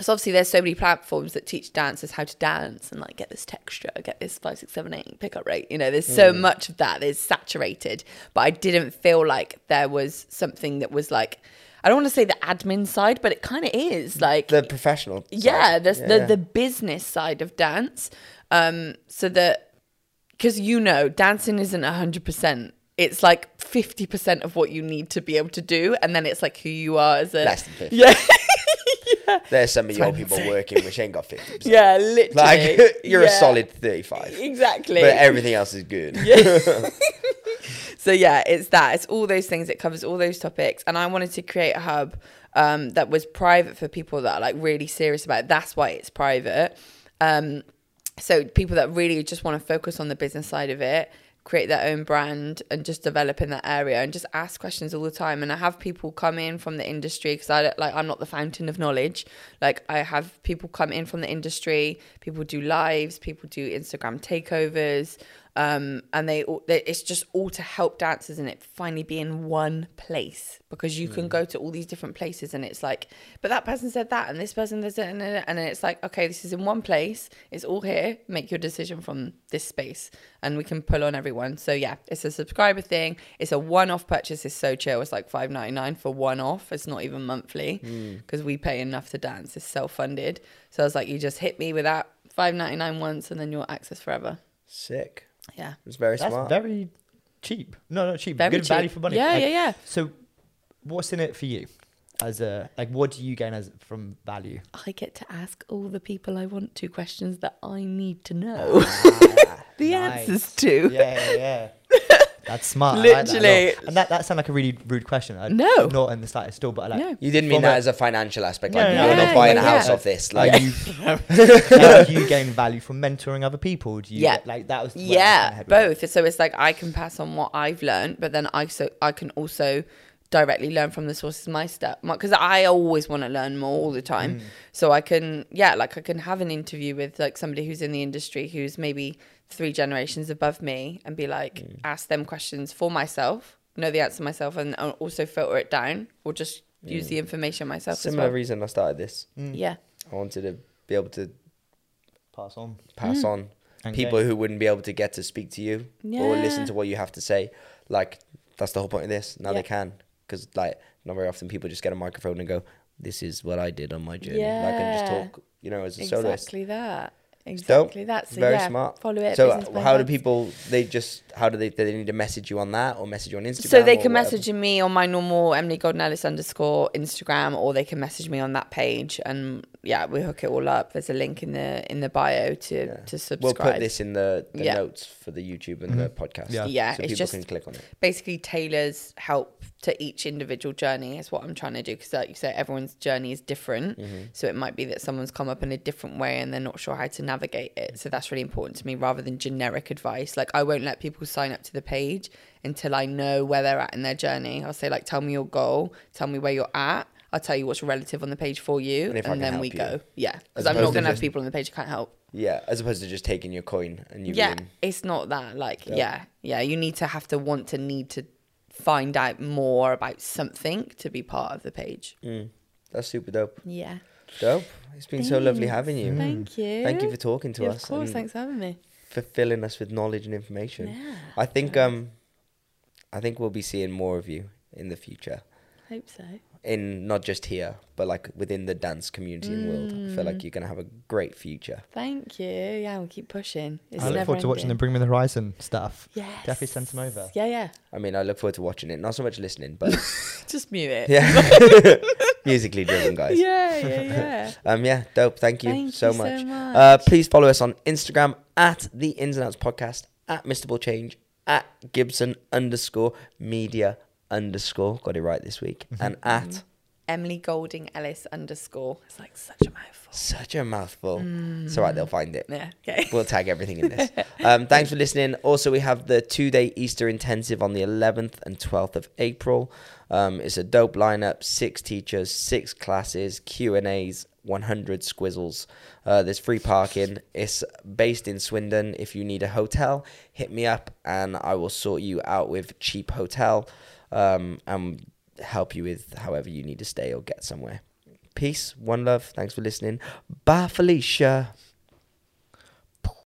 so obviously there's so many platforms that teach dancers how to dance and like get this texture, get this five, six, seven, eight pickup rate. You know, there's so mm. much of that. There's saturated, but I didn't feel like there was something that was like. I don't want to say the admin side, but it kind of is like The professional. yeah, there's Yeah, the yeah. the business side of dance. Um, so that because you know, dancing isn't hundred percent. It's like fifty percent of what you need to be able to do, and then it's like who you are as a Less than 50. yeah, There's some of your people working which ain't got 50%. yeah, literally. Like, you're a solid 35. exactly. But everything else is good. So yeah, it's that. It's all those things. It covers all those topics. And I wanted to create a hub um, that was private for people that are like really serious about it. That's why it's private. Um, so people that really just want to focus on the business side of it, create their own brand and just develop in that area and just ask questions all the time. And I have people come in from the industry because I like I'm not the fountain of knowledge. Like I have people come in from the industry. People do lives. People do Instagram takeovers um, and they, they it's just all to help dancers and it finally be in one place because you can go to all these different places and it's like but that person said that and this person does it and, then- and it's like okay this is in one place. It's all here. Make your decision from this space and we can pull on everyone. So yeah it's a subscriber thing. It's a one-off purchase. It's so chill. It's like 5.99 for one off it's not even monthly because we pay enough to dance. It's self-funded. So I was like you just hit me with that 5.99 once and then you'll access forever. Sick. Yeah It's very That's smart. very cheap. No, not cheap. Very Good value cheap. for money. Yeah, Like, yeah, yeah. So, what's in it for you? As a like, what do you gain as from value? I get to ask all the people I want to questions that I need to know ah, the nice. answers to. Yeah, yeah, yeah. That's smart. I like that. Literally. and that that sounded like a really rude question. I, No. not in the slightest. Still, but I like, No. You didn't mean that a- as a financial aspect. No, Like, no, you're no, not buying yeah, a house yeah. off this. Like, Like, you, like, you gain value from mentoring other people. Do you Yeah. get, like that was where was Yeah, kinda with. both. So it's like I can pass on what I've learned, but then I so I can also directly learn from the sources my stuff because I always want to learn more all the time. Mm. So I can yeah, like I can have an interview with like somebody who's in the industry who's maybe three generations above me and be like ask them questions for myself, know the answer myself, and uh, also filter it down or just use the information myself. similar as well. reason I started this. Yeah. I wanted to be able to Pass on. pass Mm. on And people gain. who wouldn't be able to get to speak to you or listen to what you have to say. Like that's the whole point of this. Now Yeah. they can because like not very often people just get a microphone and go, "This is what I did on my journey." Yeah. Like and just talk, you know, as a soloist. Exactly that. It's dope. Exactly that. So Very yeah, smart. Follow it. So uh, how do people? They just how do they? Do they need to message you on that or message you on Instagram? So they can whatever? message me on my normal Emily Golding Ellis underscore Instagram, or they can message me on that page, and yeah, we hook it all up. There's a link in the in the bio to Yeah. to subscribe. We'll put this in the, the Yeah. notes for the YouTube and the podcast. Yeah. Yeah, so it's people just- can click on it. basically tailors help to each individual journey is what I'm trying to do because like you say everyone's journey is different. Mm-hmm. so it might be that someone's come up in a different way and they're not sure how to navigate it. So that's really important to me rather than generic advice. Like I won't let people sign up to the page until I know where they're at in their journey. I'll say like tell me your goal tell me where you're at. I'll tell you what's relative on the page for you And and, if I can then we you. go. yeah because I'm not going to have people on the page who can't help. Yeah, as opposed to just taking your coin and you yeah being it's not that like yeah yeah you need to have to want to need to find out more about something to be part of the page Mm, that's super dope. yeah Dope. It's been so lovely having you. thank you Thank you for talking to Yeah, us of course thanks for having me for filling us with knowledge and information. yeah I think um, I think we'll be seeing more of you in the future. hope so In not just here, but like within the dance community and world. I feel Mm. like you're gonna have a great future. thank you yeah we'll keep pushing it's I look never forward to watching the. Bring Me the Horizon stuff. yes Definitely send them over. yeah yeah I mean, I look forward to watching it. Not so much listening, but just mute it yeah, musically driven, guys. yeah yeah yeah Um, yeah, dope. Thank you Thank so you so much. much. Uh, please follow us on Instagram at the Ins and Outs Podcast, at Mr. Ball Change, at Gibson underscore media underscore. Got it right this week. And at Emily Golding Ellis underscore it's like such a mouthful such a mouthful. It's all right, they'll find it. yeah okay We'll tag everything in this. Um, thanks for listening. Also, we have the two day Easter intensive on the 11th and 12th of April. Um, it's a dope lineup: six teachers, six classes, Q and A's, 100 squizzles. Uh, there's free parking. It's based in Swindon. If you need a hotel, hit me up and I will sort you out with cheap hotel um, and help you with however you need to stay or get somewhere. Peace, one love. Thanks for listening. Bye, Felicia.